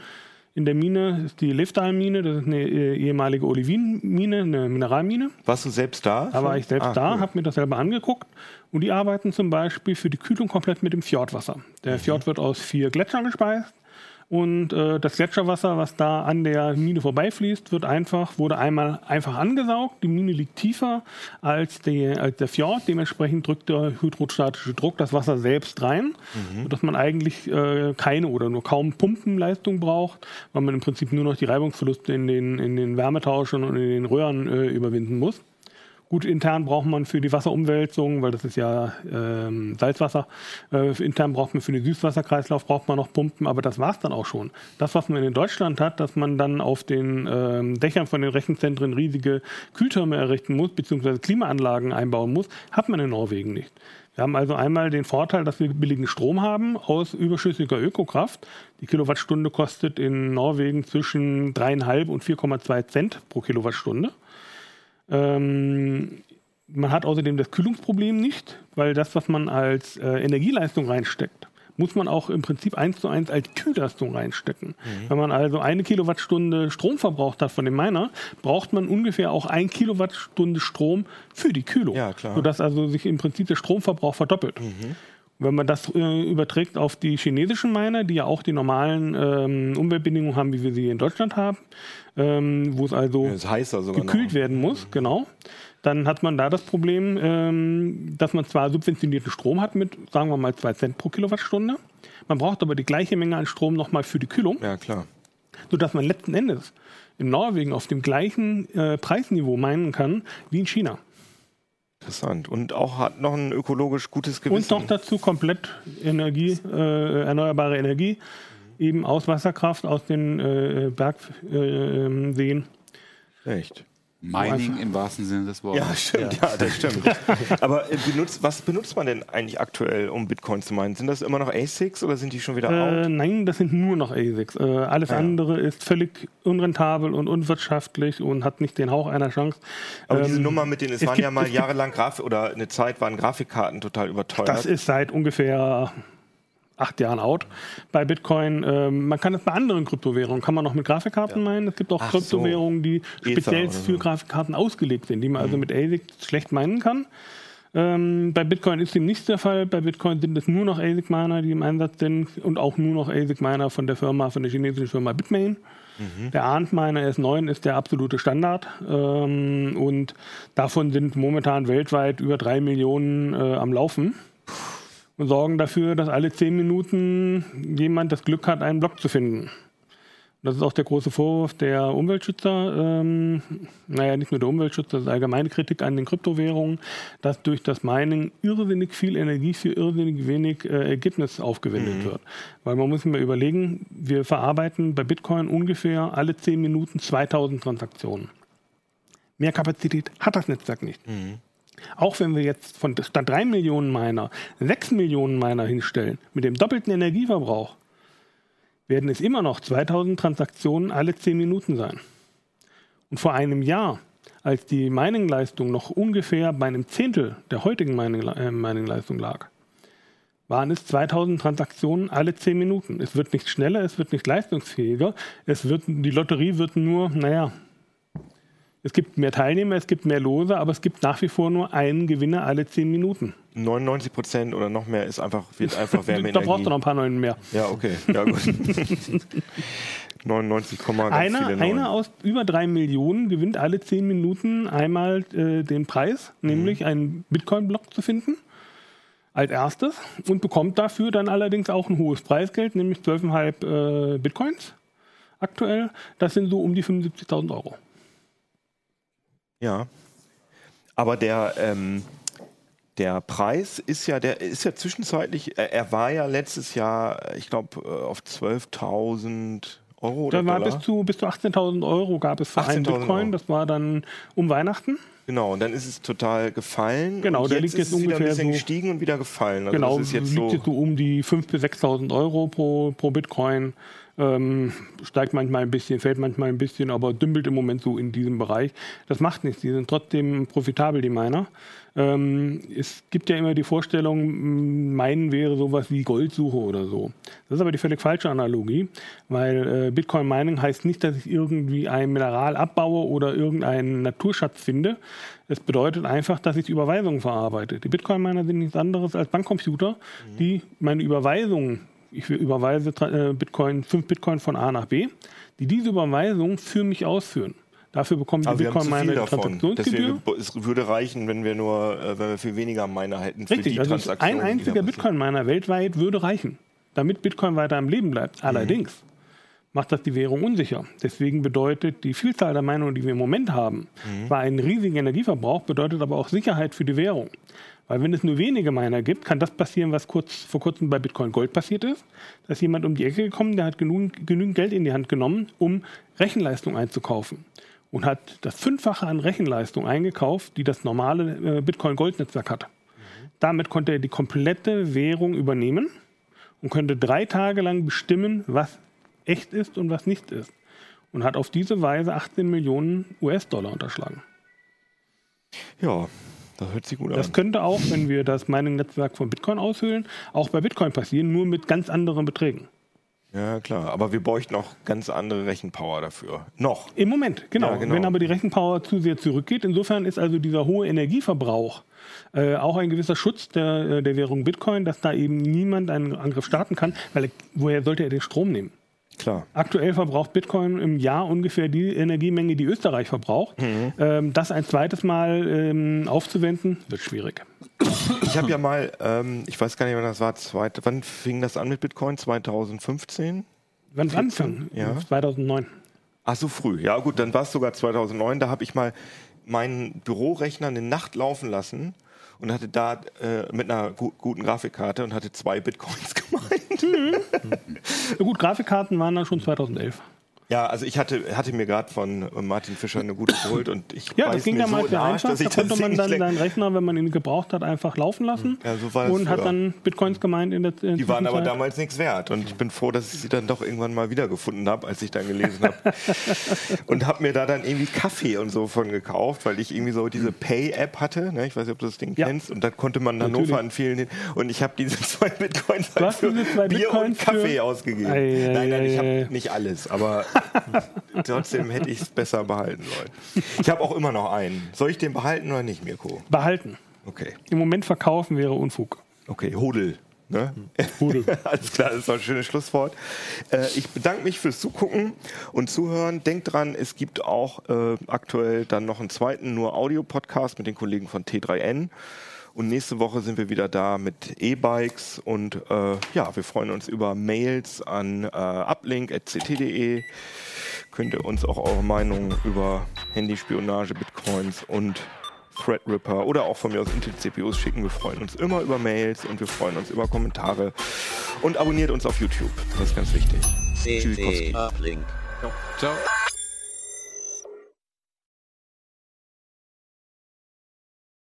In der Mine ist die Leftal-Mine, das ist eine äh, ehemalige Olivin-Mine, eine Mineralmine. Warst du selbst da? Da war ich selbst Ah, da, cool. habe mir das selber angeguckt. Und die arbeiten zum Beispiel für die Kühlung komplett mit dem Fjordwasser. Der Mhm. Fjord wird aus vier Gletschern gespeist. Und äh, das Gletscherwasser, was da an der Mine vorbeifließt, wird einfach, wurde einmal einfach angesaugt. Die Mine liegt tiefer als, die, als der Fjord. Dementsprechend drückt der hydrostatische Druck das Wasser selbst rein, sodass man eigentlich äh, keine oder nur kaum Pumpenleistung braucht, weil man im Prinzip nur noch die Reibungsverluste in den, in den Wärmetauschern und in den Röhren äh, überwinden muss. Gut, intern braucht man für die Wasserumwälzung, weil das ist ja ähm, Salzwasser, äh, intern braucht man für den Süßwasserkreislauf braucht man noch Pumpen, aber das war's dann auch schon. Das, was man in Deutschland hat, dass man dann auf den ähm, Dächern von den Rechenzentren riesige Kühltürme errichten muss, beziehungsweise Klimaanlagen einbauen muss, hat man in Norwegen nicht. Wir haben also einmal den Vorteil, dass wir billigen Strom haben aus überschüssiger Ökokraft. Die Kilowattstunde kostet in Norwegen zwischen 3,5 und 4,2 Cent pro Kilowattstunde. Ähm, man hat außerdem das Kühlungsproblem nicht, weil das, was man als äh, Energieleistung reinsteckt, muss man auch im Prinzip eins zu eins als Kühlleistung reinstecken. Wenn man also eine Kilowattstunde Strom verbraucht hat von dem Miner, braucht man ungefähr auch ein Kilowattstunde Strom für die Kühlung. Ja, klar. Sodass also sich im Prinzip der Stromverbrauch verdoppelt. Wenn man das äh, überträgt auf die chinesischen Miner, die ja auch die normalen ähm, Umweltbedingungen haben, wie wir sie in Deutschland haben, ähm, wo es also gekühlt noch. werden muss, genau. Dann hat man da das Problem, ähm, dass man zwar subventionierten Strom hat mit, sagen wir mal, 2 Cent pro Kilowattstunde. Man braucht aber die gleiche Menge an Strom nochmal für die Kühlung, Ja, klar. sodass man letzten Endes in Norwegen auf dem gleichen äh, Preisniveau meinen kann wie in China. Interessant. Und auch hat noch ein ökologisch gutes Gewissen. Und noch dazu komplett Energie, äh, erneuerbare Energie, eben aus Wasserkraft, aus den äh, Bergseen. Äh, Seen. Echt. Mining im wahrsten Sinne des Wortes. Ja, stimmt, ja, das stimmt. Aber äh, benutzt, was benutzt man denn eigentlich aktuell, um Bitcoin zu meinen? Sind das immer noch ASICs oder sind die schon wieder Äh, out? nein, das sind nur noch ASICs. Äh, alles Ah, ja. andere ist völlig unrentabel und unwirtschaftlich und hat nicht den Hauch einer Chance. Aber ähm, diese Nummer mit denen, es, es waren gibt- ja mal jahrelang Grafik oder eine Zeit waren Grafikkarten total überteuert. Das ist seit ungefähr acht Jahren out bei Bitcoin. Ähm, man kann es bei anderen Kryptowährungen, kann man noch mit Grafikkarten meinen. Es gibt auch Ach. Kryptowährungen, die speziell so. Mhm. für Grafikkarten ausgelegt sind, die man also mit ASIC schlecht meinen kann. Ähm, bei Bitcoin ist dem nicht der Fall. Bei Bitcoin sind es nur noch ASIC-Miner, die im Einsatz sind und auch nur noch ASIC-Miner von der Firma, von der chinesischen Firma Bitmain. Mhm. Der ARNT-Miner S9 ist der absolute Standard ähm, und davon sind momentan weltweit über drei Millionen äh, am Laufen sorgen dafür, dass alle zehn Minuten jemand das Glück hat, einen Block zu finden. Das ist auch der große Vorwurf der Umweltschützer, ähm, naja, nicht nur der Umweltschützer, das ist allgemeine Kritik an den Kryptowährungen, dass durch das Mining irrsinnig viel Energie für irrsinnig wenig äh, Ergebnis aufgewendet wird. Weil man muss sich mal überlegen, wir verarbeiten bei Bitcoin ungefähr alle 10 Minuten 2000 Transaktionen. Mehr Kapazität hat das Netzwerk nicht. Auch wenn wir jetzt von statt 3 Millionen Miner 6 Millionen Miner hinstellen, mit dem doppelten Energieverbrauch, werden es immer noch 2000 Transaktionen alle 10 Minuten sein. Und vor einem Jahr, als die Mining-Leistung noch ungefähr bei einem Zehntel der heutigen äh, Mining-Leistung lag, waren es 2000 Transaktionen alle 10 Minuten. Es wird nicht schneller, es wird nicht leistungsfähiger, es wird, die Lotterie wird nur, naja, es gibt mehr Teilnehmer, es gibt mehr Lose, aber es gibt nach wie vor nur einen Gewinner alle 10 Minuten. 99 Prozent oder noch mehr ist einfach, wird einfach Wärmeenergie. da brauchst du noch ein paar Neuen mehr. Ja, okay. Ja, gut. 99, ganz Einer, einer aus über drei Millionen gewinnt alle zehn Minuten einmal äh, den Preis, Mhm. nämlich einen Bitcoin-Block zu finden. Als erstes und bekommt dafür dann allerdings auch ein hohes Preisgeld, nämlich 12,5 äh, Bitcoins aktuell. Das sind so um die 75.000 Euro. Ja. Aber der, ähm, der Preis ist ja, der ist ja zwischenzeitlich, er, er war ja letztes Jahr, ich glaube, auf 12.000 Euro oder Da war Dollar. bis zu, bis zu 18.000 Euro gab es für einen 18.000 Bitcoin. Euro. Das war dann um Weihnachten. Genau, und dann ist es total gefallen. Genau, der jetzt liegt jetzt es wieder ein ungefähr bisschen so- gestiegen und wieder gefallen. Also genau, das ist jetzt liegt so, jetzt so um die 5.000 bis 6.000 Euro pro, pro Bitcoin. Ähm, steigt manchmal ein bisschen, fällt manchmal ein bisschen, aber dümpelt im Moment so in diesem Bereich. Das macht nichts, die sind trotzdem profitabel, die Miner. Ähm, es gibt ja immer die Vorstellung, meinen wäre sowas wie Goldsuche oder so. Das ist aber die völlig falsche Analogie, weil äh, Bitcoin Mining heißt nicht, dass ich irgendwie ein Mineral abbaue oder irgendeinen Naturschatz finde. Es bedeutet einfach, dass ich Überweisungen verarbeite. Die Bitcoin Miner sind nichts anderes als Bankcomputer, die meine Überweisungen ich überweise äh, Bitcoin, 5 Bitcoin von A nach B, die diese Überweisung für mich ausführen. Dafür bekommen die Bitcoin meine Transaktionsgebühr. es würde reichen, wenn wir nur, äh, wenn wir viel weniger Miner hätten für Richtig, die also Transaktionen. Ein einziger Bitcoin-Miner weltweit würde reichen, damit Bitcoin weiter am Leben bleibt. Allerdings mhm. macht das die Währung unsicher. Deswegen bedeutet die Vielzahl der Meinungen, die wir im Moment haben, mhm. zwar einen riesigen Energieverbrauch, bedeutet aber auch Sicherheit für die Währung. Weil wenn es nur wenige Miner gibt, kann das passieren, was kurz, vor kurzem bei Bitcoin Gold passiert ist. Da ist jemand um die Ecke gekommen, der hat genügend, genügend Geld in die Hand genommen, um Rechenleistung einzukaufen. Und hat das Fünffache an Rechenleistung eingekauft, die das normale äh, Bitcoin-Gold-Netzwerk hat. Mhm. Damit konnte er die komplette Währung übernehmen und könnte drei Tage lang bestimmen, was echt ist und was nicht ist. Und hat auf diese Weise 18 Millionen US-Dollar unterschlagen. Ja, das hört sich gut an. Das könnte auch, wenn wir das Mining-Netzwerk von Bitcoin aushöhlen, auch bei Bitcoin passieren, nur mit ganz anderen Beträgen. Ja, klar. Aber wir bräuchten auch ganz andere Rechenpower dafür. Noch. Im Moment, genau. Ja, genau. Wenn aber die Rechenpower zu sehr zurückgeht, insofern ist also dieser hohe Energieverbrauch äh, auch ein gewisser Schutz der, äh, der Währung Bitcoin, dass da eben niemand einen Angriff starten kann, weil er, woher sollte er den Strom nehmen? Klar. Aktuell verbraucht Bitcoin im Jahr ungefähr die Energiemenge, die Österreich verbraucht. Mhm. Ähm, das ein zweites Mal ähm, aufzuwenden, wird schwierig. Ich habe ja mal, ähm, ich weiß gar nicht, wann das war, zweit, wann fing das an mit Bitcoin? 2015? Wann es anfing? Ja. 2009. Ach so früh. Ja gut, dann war es sogar 2009. Da habe ich mal meinen Bürorechner eine Nacht laufen lassen und hatte da äh, mit einer gu guten Grafikkarte und hatte zwei Bitcoins gemeint. Mhm. ja, gut, Grafikkarten waren dann schon 2011. Ja, also ich hatte, hatte mir gerade von Martin Fischer eine gute geholt und ich Ja, das ging damals so sehr einfach. Da konnte man dann seinen Rechner, wenn man ihn gebraucht hat, einfach laufen lassen. Ja, so war und hat dann Bitcoins gemeint in der in Die waren aber damals nichts wert und ich bin froh, dass ich sie dann doch irgendwann mal wiedergefunden habe, als ich dann gelesen habe. und habe mir da dann irgendwie Kaffee und so von gekauft, weil ich irgendwie so diese Pay-App hatte. Ne? Ich weiß nicht, ob du das Ding ja. kennst. Und da konnte man Hannover an vielen und ich habe diese zwei Bitcoins halt für Bier Bitcoins und Kaffee ausgegeben. Ei, ei, nein, nein, ich habe nicht alles, aber Trotzdem hätte ich es besser behalten sollen. Ich habe auch immer noch einen. Soll ich den behalten oder nicht, Mirko? Behalten. Okay. Im Moment verkaufen wäre Unfug. Okay, Hodel. Ne? Hodel. Alles klar, das ist ein schönes Schlusswort. Äh, ich bedanke mich fürs Zugucken und Zuhören. Denkt dran, es gibt auch äh, aktuell dann noch einen zweiten nur Audio-Podcast mit den Kollegen von T3N. Und nächste Woche sind wir wieder da mit E-Bikes und äh, ja, wir freuen uns über Mails an äh, uplink.ct.de. Könnt ihr uns auch eure Meinung über Handyspionage, Bitcoins und Threadripper oder auch von mir aus Intel-CPUs schicken. Wir freuen uns immer über Mails und wir freuen uns über Kommentare. Und abonniert uns auf YouTube. Das ist ganz wichtig. CT Uplink. Ciao.